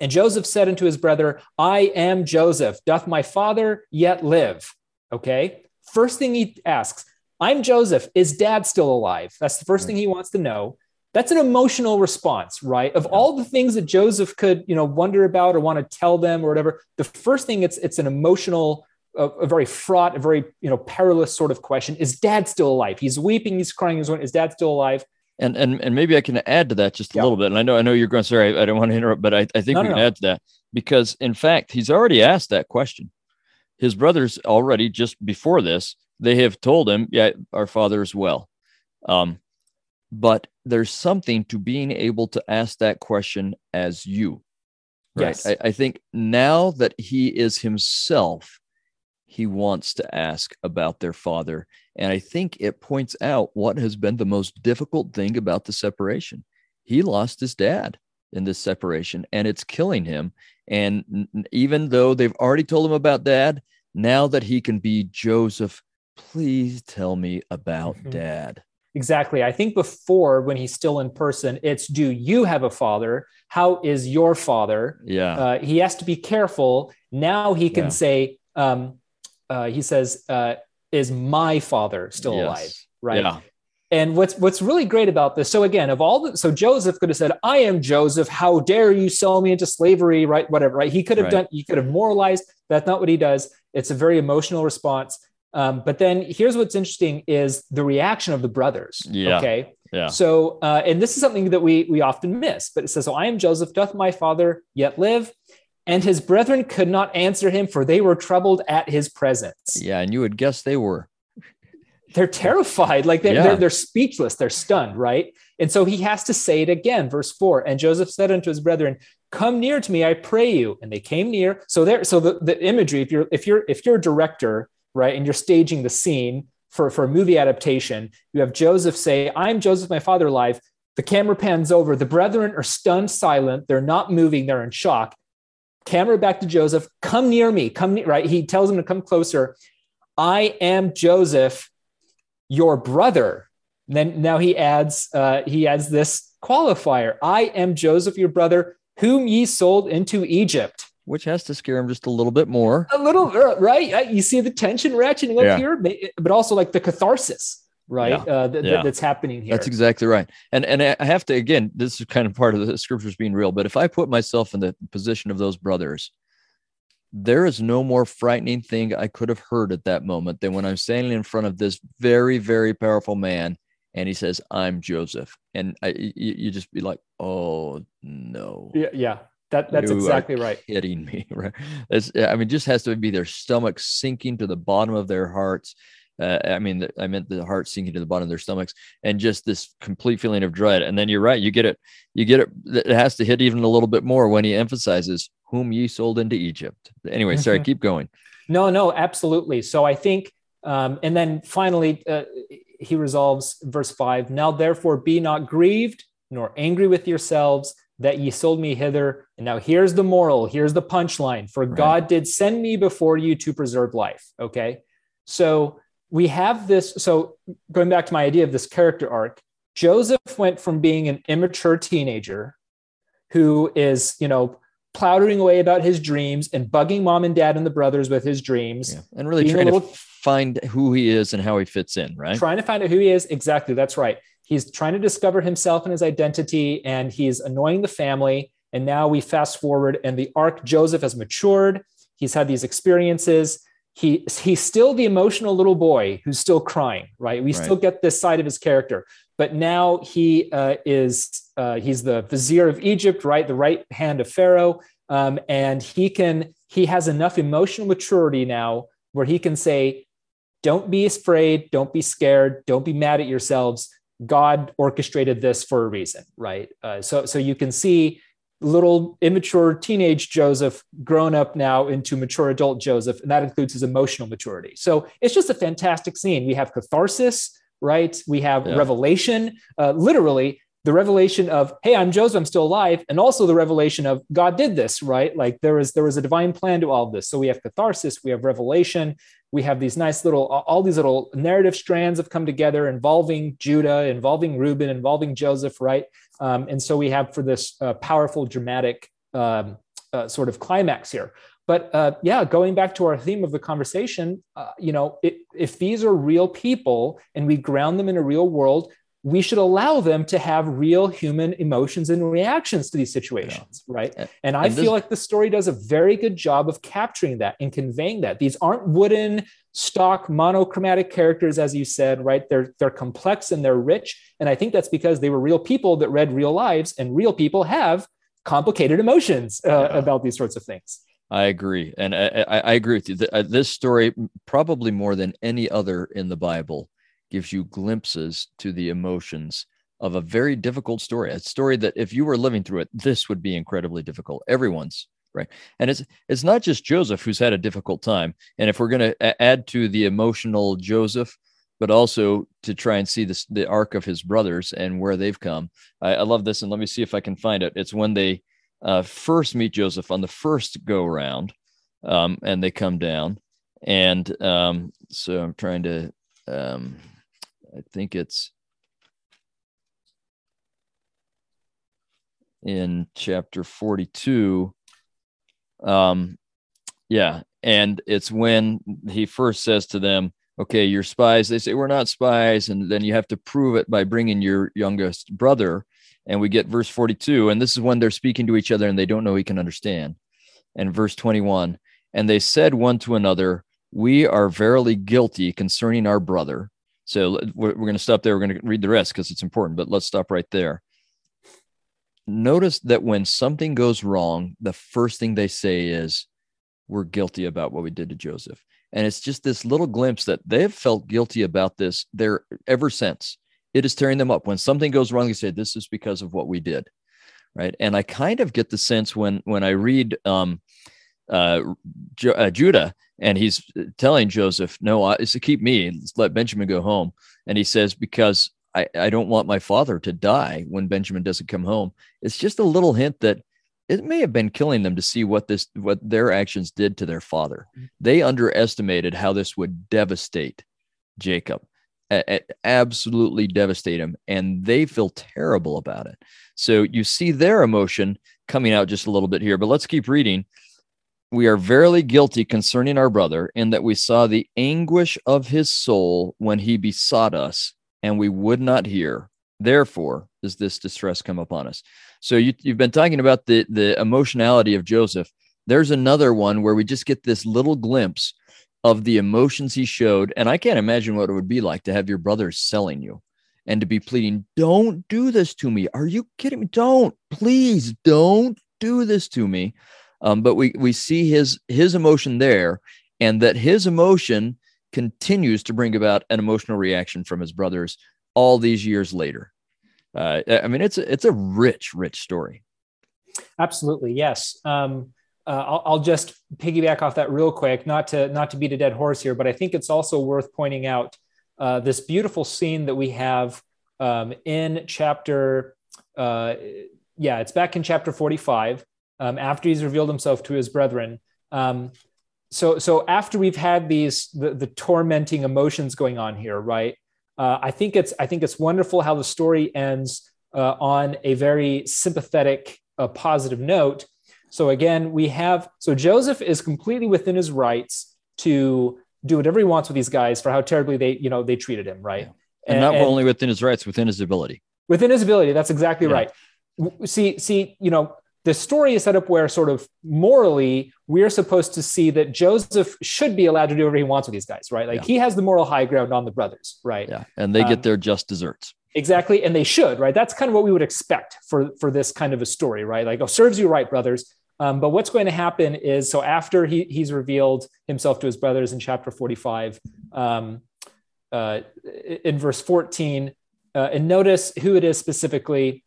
And Joseph said unto his brother, I am Joseph. Doth my father yet live? Okay. First thing he asks, I'm Joseph. Is dad still alive? That's the first thing he wants to know. That's an emotional response, right? Of all the things that Joseph could, you know, wonder about or want to tell them or whatever, the first thing it's it's an emotional, a, a very fraught, a very you know perilous sort of question. Is dad still alive? He's weeping, he's crying. He's going, is dad still alive? And and and maybe I can add to that just a yeah. little bit. And I know I know you're going. Sorry, I, I don't want to interrupt, but I, I think no, we no, can no. add to that because in fact he's already asked that question. His brothers already just before this they have told him, "Yeah, our father is well." Um, but there's something to being able to ask that question as you. Right. Yes. I, I think now that he is himself he wants to ask about their father. And I think it points out what has been the most difficult thing about the separation. He lost his dad in this separation and it's killing him. And even though they've already told him about dad, now that he can be Joseph, please tell me about mm-hmm. dad. Exactly. I think before, when he's still in person, it's do you have a father? How is your father? Yeah. Uh, he has to be careful. Now he can yeah. say, um, uh, he says, uh, "Is my father still yes. alive?" Right. Yeah. And what's what's really great about this, so again, of all the, so Joseph could have said, "I am Joseph. How dare you sell me into slavery?" Right, whatever. Right. He could have right. done. He could have moralized. That's not what he does. It's a very emotional response. Um, but then here's what's interesting is the reaction of the brothers. Yeah. Okay. Yeah. So, uh, and this is something that we we often miss. But it says, "So I am Joseph. Doth my father yet live?" And his brethren could not answer him, for they were troubled at his presence. Yeah, and you would guess they were. [LAUGHS] They're terrified, like they're, yeah. they're, they're speechless, they're stunned, right? And so he has to say it again, verse four. And Joseph said unto his brethren, "Come near to me, I pray you." And they came near. So there, so the, the imagery, if you're if you're if you're a director, right, and you're staging the scene for for a movie adaptation, you have Joseph say, "I'm Joseph, my father alive." The camera pans over. The brethren are stunned, silent. They're not moving. They're in shock camera back to Joseph, come near me, come near, right? He tells him to come closer. I am Joseph, your brother. And then now he adds, uh, he adds this qualifier. I am Joseph, your brother, whom ye sold into Egypt. Which has to scare him just a little bit more. A little, uh, right? You see the tension ratcheting up yeah. here, but also like the catharsis right yeah. Uh, th- yeah. that's happening here that's exactly right and and i have to again this is kind of part of the scriptures being real but if i put myself in the position of those brothers there is no more frightening thing i could have heard at that moment than when i'm standing in front of this very very powerful man and he says i'm joseph and I, you, you just be like oh no yeah yeah that, that's you exactly right. Hitting me, [LAUGHS] right? I mean, just has to be their stomach sinking to the bottom of their hearts, uh, I mean, I meant the heart sinking to the bottom of their stomachs, and just this complete feeling of dread. And then you're right, you get it, you get it. It has to hit even a little bit more when he emphasizes whom ye sold into Egypt. Anyway, sorry, keep going. No, no, absolutely. So I think, um, and then finally, uh, he resolves verse five. Now therefore, be not grieved nor angry with yourselves that ye sold me hither. And now here's the moral. Here's the punchline. For right. God did send me before you to preserve life. Okay, so we have this. So, going back to my idea of this character arc, Joseph went from being an immature teenager who is, you know, plottering away about his dreams and bugging mom and dad and the brothers with his dreams. Yeah. And really trying little, to find who he is and how he fits in, right? Trying to find out who he is. Exactly. That's right. He's trying to discover himself and his identity, and he's annoying the family. And now we fast forward, and the arc Joseph has matured. He's had these experiences. He he's still the emotional little boy who's still crying right? We right. still get this side of his character. But now he uh, is uh, he's the vizier of egypt right? The right hand of pharaoh. Um, and he can he has enough emotional maturity now where he can say don't be afraid. Don't be scared. Don't be mad at yourselves god orchestrated this for a reason right uh, so so you can see little immature teenage Joseph grown up now into mature adult Joseph, and that includes his emotional maturity. So it's just a fantastic scene. We have catharsis, right? We have yeah. revelation, uh, literally the revelation of hey i'm joseph i'm still alive and also the revelation of god did this right? Like there was there was a divine plan to all of this. So we have catharsis we have revelation we have these nice little all these little narrative strands have come together involving judah involving reuben involving joseph right? Um, and so we have for this uh, powerful dramatic um, uh, sort of climax here. But uh, yeah going back to our theme of the conversation uh, you know it, if these are real people and we ground them in a real world we should allow them to have real human emotions and reactions to these situations yeah. right and i and feel like the story does a very good job of capturing that and conveying that these aren't wooden stock monochromatic characters as you said right they're they're complex and they're rich and i think that's because they were real people that read real lives and real people have complicated emotions uh, yeah. about these sorts of things I agree, and I, I, I agree with you. Uh, this story, probably more than any other in the Bible, gives you glimpses to the emotions of a very difficult story, a story that if you were living through it, this would be incredibly difficult. Everyone's right, and it's it's not just Joseph who's had a difficult time. And if we're going to add to the emotional Joseph, but also to try and see this the arc of his brothers and where they've come. I, I love this, and let me see if I can find it. It's when they uh, first meet Joseph on the first go round, um, and they come down, and um, so I'm trying to. Um, I think it's in chapter 42. Um, yeah. And it's when he first says to them, okay, you're spies. They say, we're not spies. And then you have to prove it by bringing your youngest brother. And we get verse 42. And this is when they're speaking to each other and they don't know he can understand. And verse 21 And they said one to another, We are verily guilty concerning our brother. So we're, we're going to stop there. We're going to read the rest because it's important, but let's stop right there. Notice that when something goes wrong, the first thing they say is, We're guilty about what we did to Joseph. And it's just this little glimpse that they've felt guilty about this there ever since. It is tearing them up. When something goes wrong, they say, This is because of what we did. Right. And I kind of get the sense when when I read um, uh, uh, Judah and he's telling Joseph, "No, it's to keep me. let Benjamin go home." And he says, "Because I, I don't want my father to die when Benjamin doesn't come home." It's just a little hint that it may have been killing them to see what this what their actions did to their father. They underestimated how this would devastate Jacob, a- absolutely devastate him, and they feel terrible about it. So you see their emotion coming out just a little bit here. But let's keep reading we are verily guilty concerning our brother, in that we saw the anguish of his soul when he besought us, and we would not hear. Therefore, does this distress come upon us? So you, have been talking about the the emotionality of Joseph. There's another one where we just get this little glimpse of the emotions he showed, and I can't imagine what it would be like to have your brothers selling you and to be pleading, "Don't do this to me. Are you kidding me? Don't, please, don't do this to me." Um, but we we see his his emotion there, and that his emotion continues to bring about an emotional reaction from his brothers all these years later. Uh, I mean, it's a, it's a rich, rich story. Absolutely, yes. Um, uh, I'll, I'll, just piggyback off that real quick, not to not to beat a dead horse here, but I think it's also worth pointing out uh, this beautiful scene that we have um, in chapter. Uh, yeah, it's back in chapter forty-five um, after he's revealed himself to his brethren. Um, so, so after we've had these the, the tormenting emotions going on here, right? Uh, I think it's I think it's wonderful how the story ends uh, on a very sympathetic, uh, positive note. So again, we have so Joseph is completely within his rights to do whatever he wants with these guys for how terribly they you know they treated him, right? Yeah. And, and, not and, only within his rights, within his ability. Within his ability, that's exactly yeah. right. See, see, you know, the story is set up where sort of morally we're supposed to see that joseph should be allowed to do whatever he wants with these guys right? Like yeah. he has the moral high ground on the brothers right? Yeah and they um, get their just desserts. Exactly and they should right? That's kind of what we would expect for for this kind of a story right? Like oh serves you right brothers. Um, but what's going to happen is so after he, he's revealed himself to his brothers in chapter 45 um, uh, in verse 14 uh, and notice who it is specifically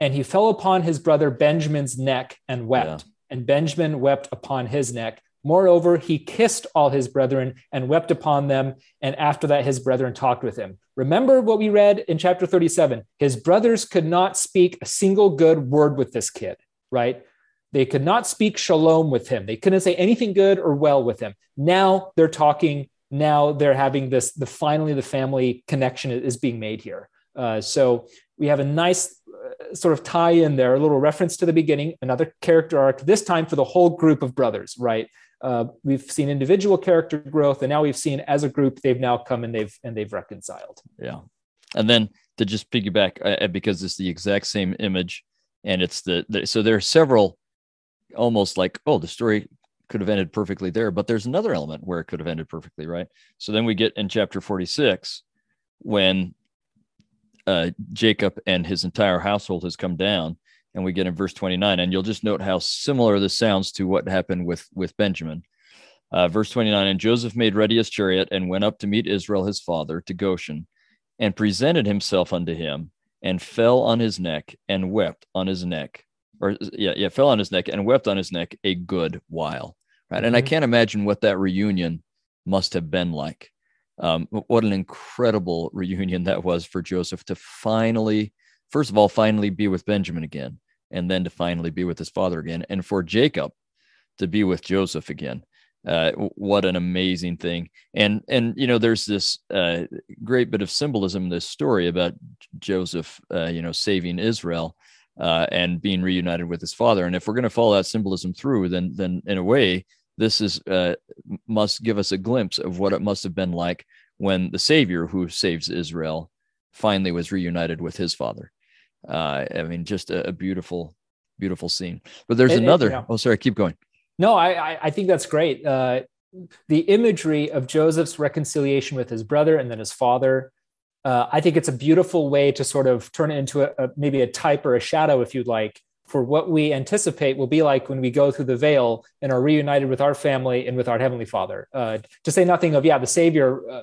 and he fell upon his brother Benjamin's neck and wept. Yeah. And Benjamin wept upon his neck. Moreover, he kissed all his brethren and wept upon them. And after that, his brethren talked with him. Remember what we read in chapter 37 his brothers could not speak a single good word with this kid, right? They could not speak shalom with him. They couldn't say anything good or well with him. Now they're talking. Now they're having this. The finally the family connection is being made here. Uh, so we have a nice sort of tie in there, a little reference to the beginning, another character arc. This time for the whole group of brothers, right? Uh, we've seen individual character growth, and now we've seen as a group they've now come and they've and they've reconciled. Yeah, and then to just piggyback uh, because it's the exact same image, and it's the, the so there are several almost like oh the story could have ended perfectly there, but there's another element where it could have ended perfectly, right? So then we get in chapter 46 when uh, Jacob and his entire household has come down and we get in verse 29 and you'll just note how similar this sounds to what happened with with benjamin uh, verse 29 and joseph made ready his chariot and went up to meet israel his father to goshen and presented himself unto him and fell on his neck and wept on his neck or yeah yeah fell on his neck and wept on his neck a good while right mm-hmm. and i mm-hmm. can't imagine what that reunion must have been like um, what an incredible reunion that was for joseph to finally first of all, finally be with Benjamin again, and then to finally be with his father again, and for Jacob to be with Joseph again. Uh, what an amazing thing! And and you know, there's this uh, great bit of symbolism in this story about Joseph, uh, you know, saving Israel uh, and being reunited with his father. And if we're going to follow that symbolism through, then then in a way, this is uh, must give us a glimpse of what it must have been like when the Savior, who saves Israel, finally was reunited with his father uh, I mean, just a, a beautiful, beautiful scene. But there's and, another. And, yeah. Oh, sorry, keep going. No, I I think that's great. Uh, the imagery of Joseph's reconciliation with his brother and then his father. Uh, I think it's a beautiful way to sort of turn it into a, a, maybe a type or a shadow, if you'd like, for what we anticipate will be like when we go through the veil and are reunited with our family and with our heavenly Father. Uh, to say nothing of yeah, the Savior uh,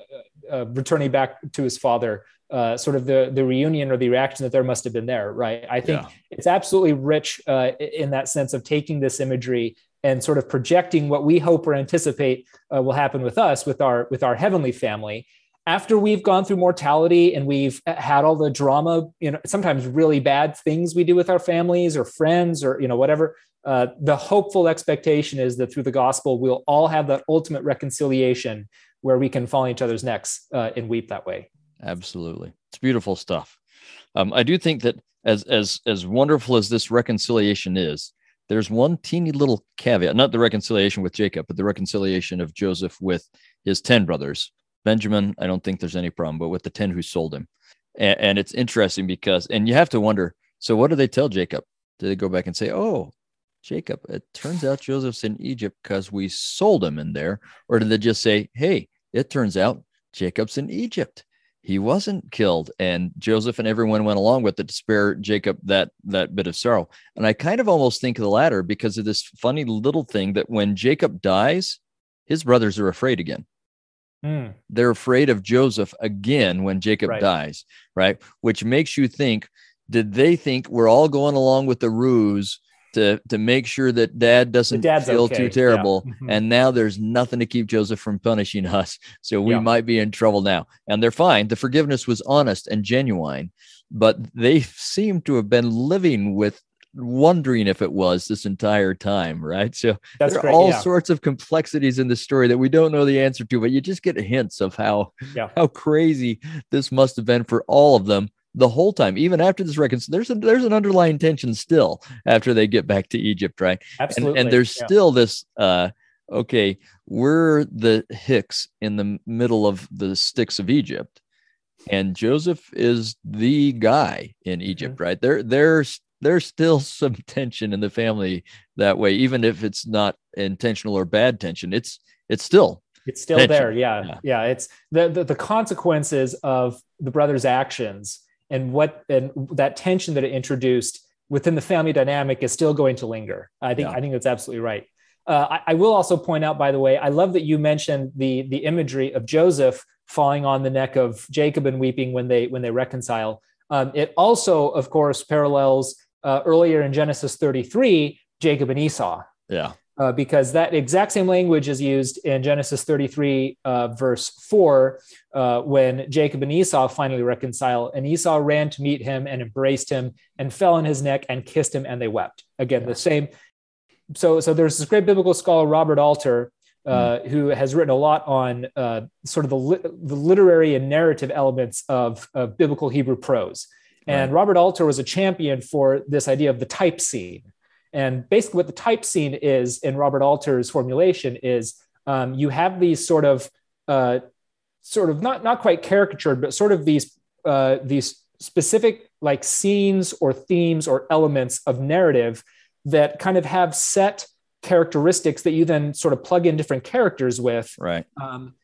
uh, returning back to his Father uh, sort of the the reunion or the reaction that there must have been there, right? I think yeah. it's absolutely rich uh, in that sense of taking this imagery and sort of projecting what we hope or anticipate uh, will happen with us, with our with our heavenly family. After we've gone through mortality and we've had all the drama, you know, sometimes really bad things we do with our families or friends or you know whatever. Uh, the hopeful expectation is that through the gospel we'll all have that ultimate reconciliation where we can fall on each other's necks uh, and weep that way. Absolutely. It's beautiful stuff. Um, I do think that as as as wonderful as this reconciliation is, there's one teeny little caveat, not the reconciliation with Jacob, but the reconciliation of Joseph with his 10 brothers. Benjamin, I don't think there's any problem, but with the 10 who sold him. And, and it's interesting because, and you have to wonder so, what do they tell Jacob? Do they go back and say, oh, Jacob, it turns out Joseph's in Egypt because we sold him in there? Or did they just say, hey, it turns out Jacob's in Egypt? he wasn't killed and joseph and everyone went along with it to spare jacob that that bit of sorrow and i kind of almost think of the latter because of this funny little thing that when jacob dies his brothers are afraid again mm. they're afraid of joseph again when jacob right. dies right which makes you think did they think we're all going along with the ruse to to make sure that dad doesn't feel okay. too terrible yeah. mm-hmm. and now there's nothing to keep joseph from punishing [LAUGHS] us so we yeah. might be in trouble now and they're fine the forgiveness was honest and genuine but they seem to have been living with wondering if it was this entire time right so That's there are great, all yeah. sorts of complexities in the story that we don't know the answer to but you just get hints of how how crazy this must have been for all of them the whole time, even after this reconciliation, there's a, there's an underlying tension still after they get back to Egypt, right? Absolutely. And, and there's yeah. still this, uh, okay, we're the Hicks in the middle of the sticks of Egypt, and Joseph is the guy in Egypt, mm-hmm. right? There, there's there's still [LAUGHS] some tension in the family that way, even if it's not intentional or bad tension. It's it's still it's still tension. there. Yeah, yeah, yeah. It's the, the the consequences of the brothers' actions and what and that tension that it introduced within the family dynamic is still going to linger. I think yeah. I think that's absolutely right. Uh, I, I, will also point out, by the way, I love that you mentioned the the imagery of Joseph falling on the neck of Jacob and weeping when they when they reconcile. Um, it also, of course, parallels uh, earlier in Genesis 33, Jacob and Esau. Yeah. Uh, because that exact same language is used in Genesis 33, uh, verse 4, uh, when Jacob and Esau finally reconcile. And Esau ran to meet him and embraced him and fell on his neck and kissed him, and they wept. Again, the same. So, so there's this great biblical scholar, Robert Alter, uh, mm. who has written a lot on uh, sort of the, li- the literary and narrative elements of, of biblical Hebrew prose. And. Robert Alter was a champion for this idea of the type scene. And basically, what the type scene is in Robert Alter's formulation is um, you have these sort of, uh, sort of not not quite caricatured, but sort of these uh, these specific like scenes or themes or elements of narrative that kind of have set characteristics that you then sort of plug in different characters with. Right. Um,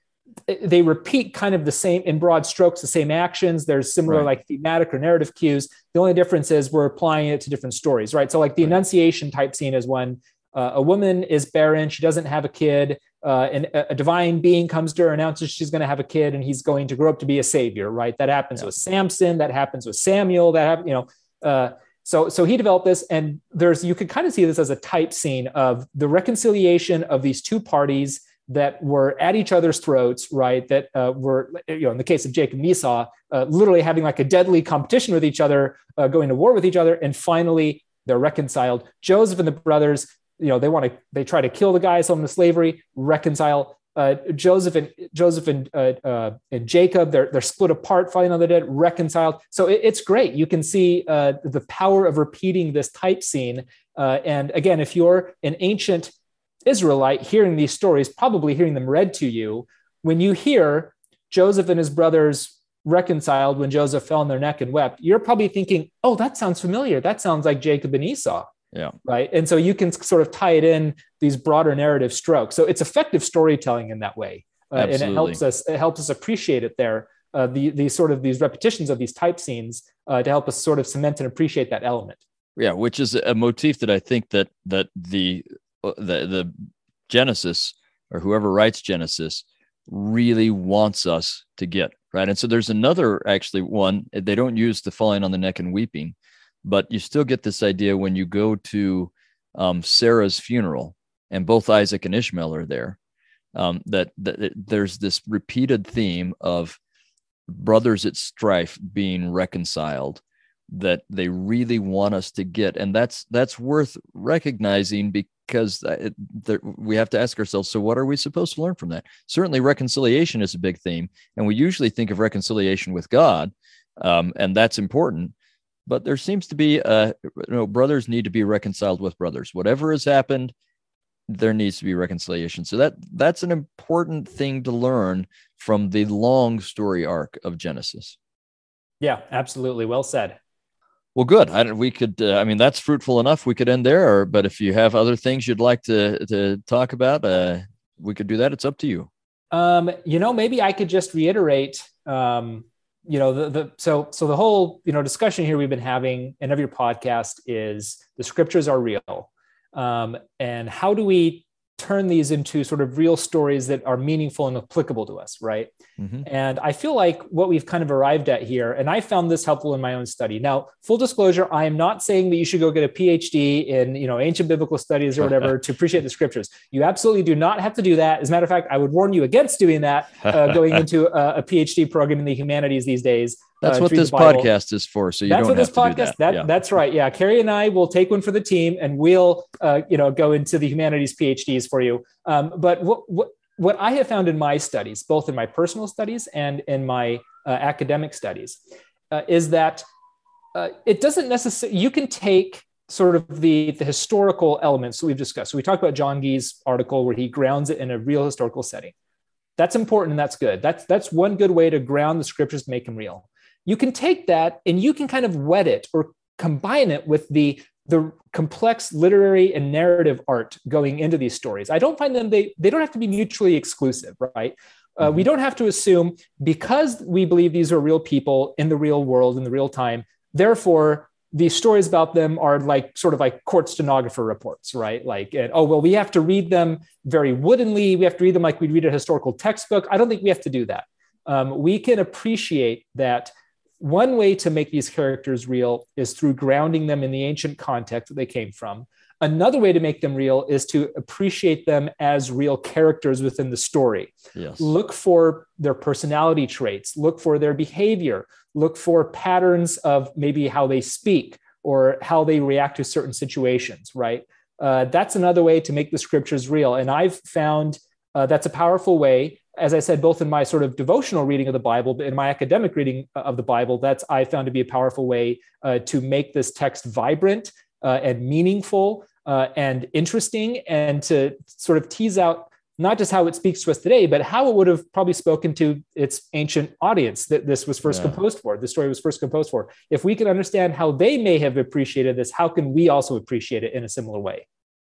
they repeat kind of the same in broad strokes the same actions. There's similar right. like thematic or narrative cues. The only difference is we're applying it to different stories right? So like the right. annunciation type scene is when uh, a woman is barren. She doesn't have a kid uh, and a, divine being comes to her announces she's going to have a kid and he's going to grow up to be a savior right? That happens yeah. with samson. That happens with samuel. That have, you know uh, so so he developed this and there's you could kind of see this as a type scene of the reconciliation of these two parties that were at each other's throats, right? That uh, were, you know, in the case of Jacob and Esau, uh, literally having like a deadly competition with each other, uh, going to war with each other, and finally they're reconciled. Joseph and the brothers, you know, they want to, they try to kill the guy, sell him to slavery, reconcile. Uh, Joseph and Joseph and uh, uh, and Jacob, they're they're split apart, fighting on the dead, reconciled. So it, it's great. You can see the power of repeating this type scene. and again, if you're an ancient Israelite hearing these stories, probably hearing them read to you, when you hear Joseph and his brothers reconciled when Joseph fell on their neck and wept, you're probably thinking, oh, that sounds familiar. That sounds like Jacob and Esau. Yeah. Right. And so you can sort of tie it in these broader narrative strokes. So it's effective storytelling in that way. Uh, and it helps us, it helps us appreciate it there. Uh, the, these sort of these repetitions of these type scenes uh, to help us sort of cement and appreciate that element. Yeah, which is a motif that I think that that the the the Genesis or whoever writes Genesis really wants us to get right. And so there's another actually one they don't use the falling on the neck and weeping, but you still get this idea when you go to um, Sarah's funeral and both Isaac and Ishmael are there. Um, that, that there's this repeated theme of brothers at strife being reconciled that they really want us to get and that's that's worth recognizing because we have to ask ourselves so what are we supposed to learn from that? Certainly reconciliation is a big theme and we usually think of reconciliation with god um, and that's important but there seems to be uh, you know brothers need to be reconciled with brothers. Whatever has happened there needs to be reconciliation. So that that's an important thing to learn from the long story arc of genesis. Yeah absolutely. Well said well, good. I, we could. Uh, I mean, that's fruitful enough. We could end there. Or, but if you have other things you'd like to to talk about, uh, we could do that. It's up to you. Um, you know, maybe I could just reiterate. Um, you know, the the so so the whole you know discussion here we've been having and of your podcast is the scriptures are real, um, and how do we turn these into sort of real stories that are meaningful and applicable to us, right? Mm-hmm. And I feel like what we've kind of arrived at here, and I found this helpful in my own study. Now, full disclosure, I am not saying that you should go get a PhD in, you know, ancient biblical studies or whatever [LAUGHS] to appreciate the scriptures. You absolutely do not have to do that. As a matter of fact, I would warn you against doing that, uh, [LAUGHS] going into a, a PhD program in the humanities these days. That's uh, what this podcast is for. So you that's what this podcast. That. that yeah. That's right. Yeah, Kerry and I will take one for the team, and we'll uh, you know go into the humanities PhDs for you. Um, but what, what what I have found in my studies, both in my personal studies and in my uh, academic studies, uh, is that uh, it doesn't necessarily. You can take sort of the the historical elements that we've discussed. So we talked about John Gee's article where he grounds it in a real historical setting. That's important and that's good. That's that's one good way to ground the scriptures to make them real you can take that and you can kind of wet it or combine it with the the complex literary and narrative art going into these stories. I don't find them they they don't have to be mutually exclusive, right? Uh, we mm-hmm. don't have to assume because we believe these are real people in the real world in the real time. Therefore, these stories about them are like sort of like court stenographer reports, right? Like, and, oh well, we have to read them very woodenly. We have to read them like we'd read a historical textbook. I don't think we have to do that. Um, we can appreciate that one way to make these characters real is through grounding them in the ancient context that they came from. Another way to make them real is to appreciate them as real characters within the story. Yes. Look for their personality traits, look for their behavior, look for patterns of maybe how they speak or how they react to certain situations, right? Uh, that's another way to make the scriptures real. And I've found uh, that's a powerful way. As I said, both in my sort of devotional reading of the Bible, but in my academic reading of the Bible, that's I found to be a powerful way uh, to make this text vibrant uh, and meaningful uh, and interesting, and to sort of tease out not just how it speaks to us today, but how it would have probably spoken to its ancient audience that this was first yeah. composed for, the story was first composed for. If we can understand how they may have appreciated this, how can we also appreciate it in a similar way?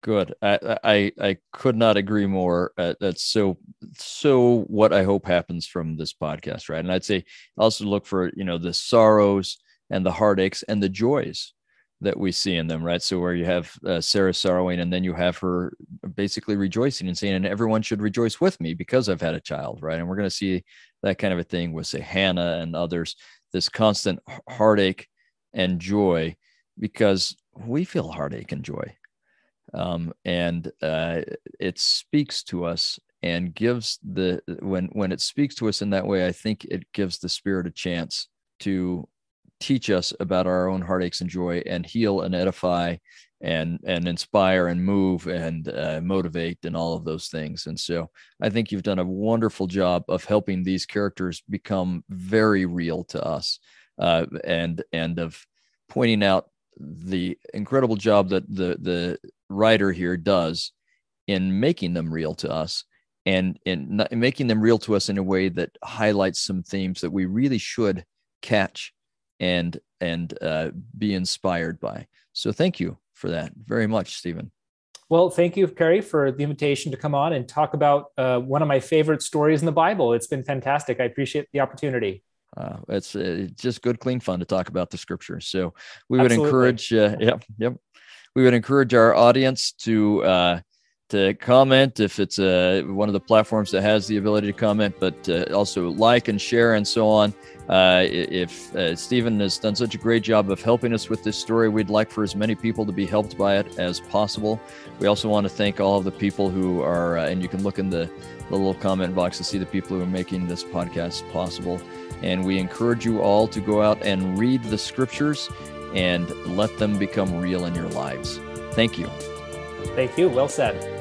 Good. I I, I could not agree more. Uh, that's so so what I hope happens from this podcast, right? And I'd say also look for you know the sorrows and the heartaches and the joys that we see in them, right? So where you have uh, Sarah sorrowing, and then you have her basically rejoicing and saying, "And everyone should rejoice with me because I've had a child," right? And we're going to see that kind of a thing with say Hannah and others. This constant heartache and joy, because we feel heartache and joy, um, and uh, it speaks to us and gives the when when it speaks to us in that way. I think it gives the spirit a chance to teach us about our own heartaches and joy and heal and edify and and inspire and move and uh, motivate and all of those things and so i think you've done a wonderful job of helping these characters become very real to us uh, and and of pointing out the incredible job that the the writer here does in making them real to us and in, in making them real to us in a way that highlights some themes that we really should catch and and uh, be inspired by. So thank you for that very much, Stephen. Well, thank you, Kerry, for the invitation to come on and talk about uh, one of my favorite stories in the Bible. It's been fantastic. I appreciate the opportunity. Uh, it's, uh, just good, clean fun to talk about the scripture. So we would Absolutely. encourage, uh, yep, yep. We would encourage our audience to uh, to comment if it's uh, one of the platforms that has the ability to comment, but uh, also like and share and so on. Uh, if uh, Stephen has done such a great job of helping us with this story, we'd like for as many people to be helped by it as possible. We also want to thank all of the people who are, uh, and you can look in the, the little comment box to see the people who are making this podcast possible. And we encourage you all to go out and read the scriptures and let them become real in your lives. Thank you. Thank you. Well said.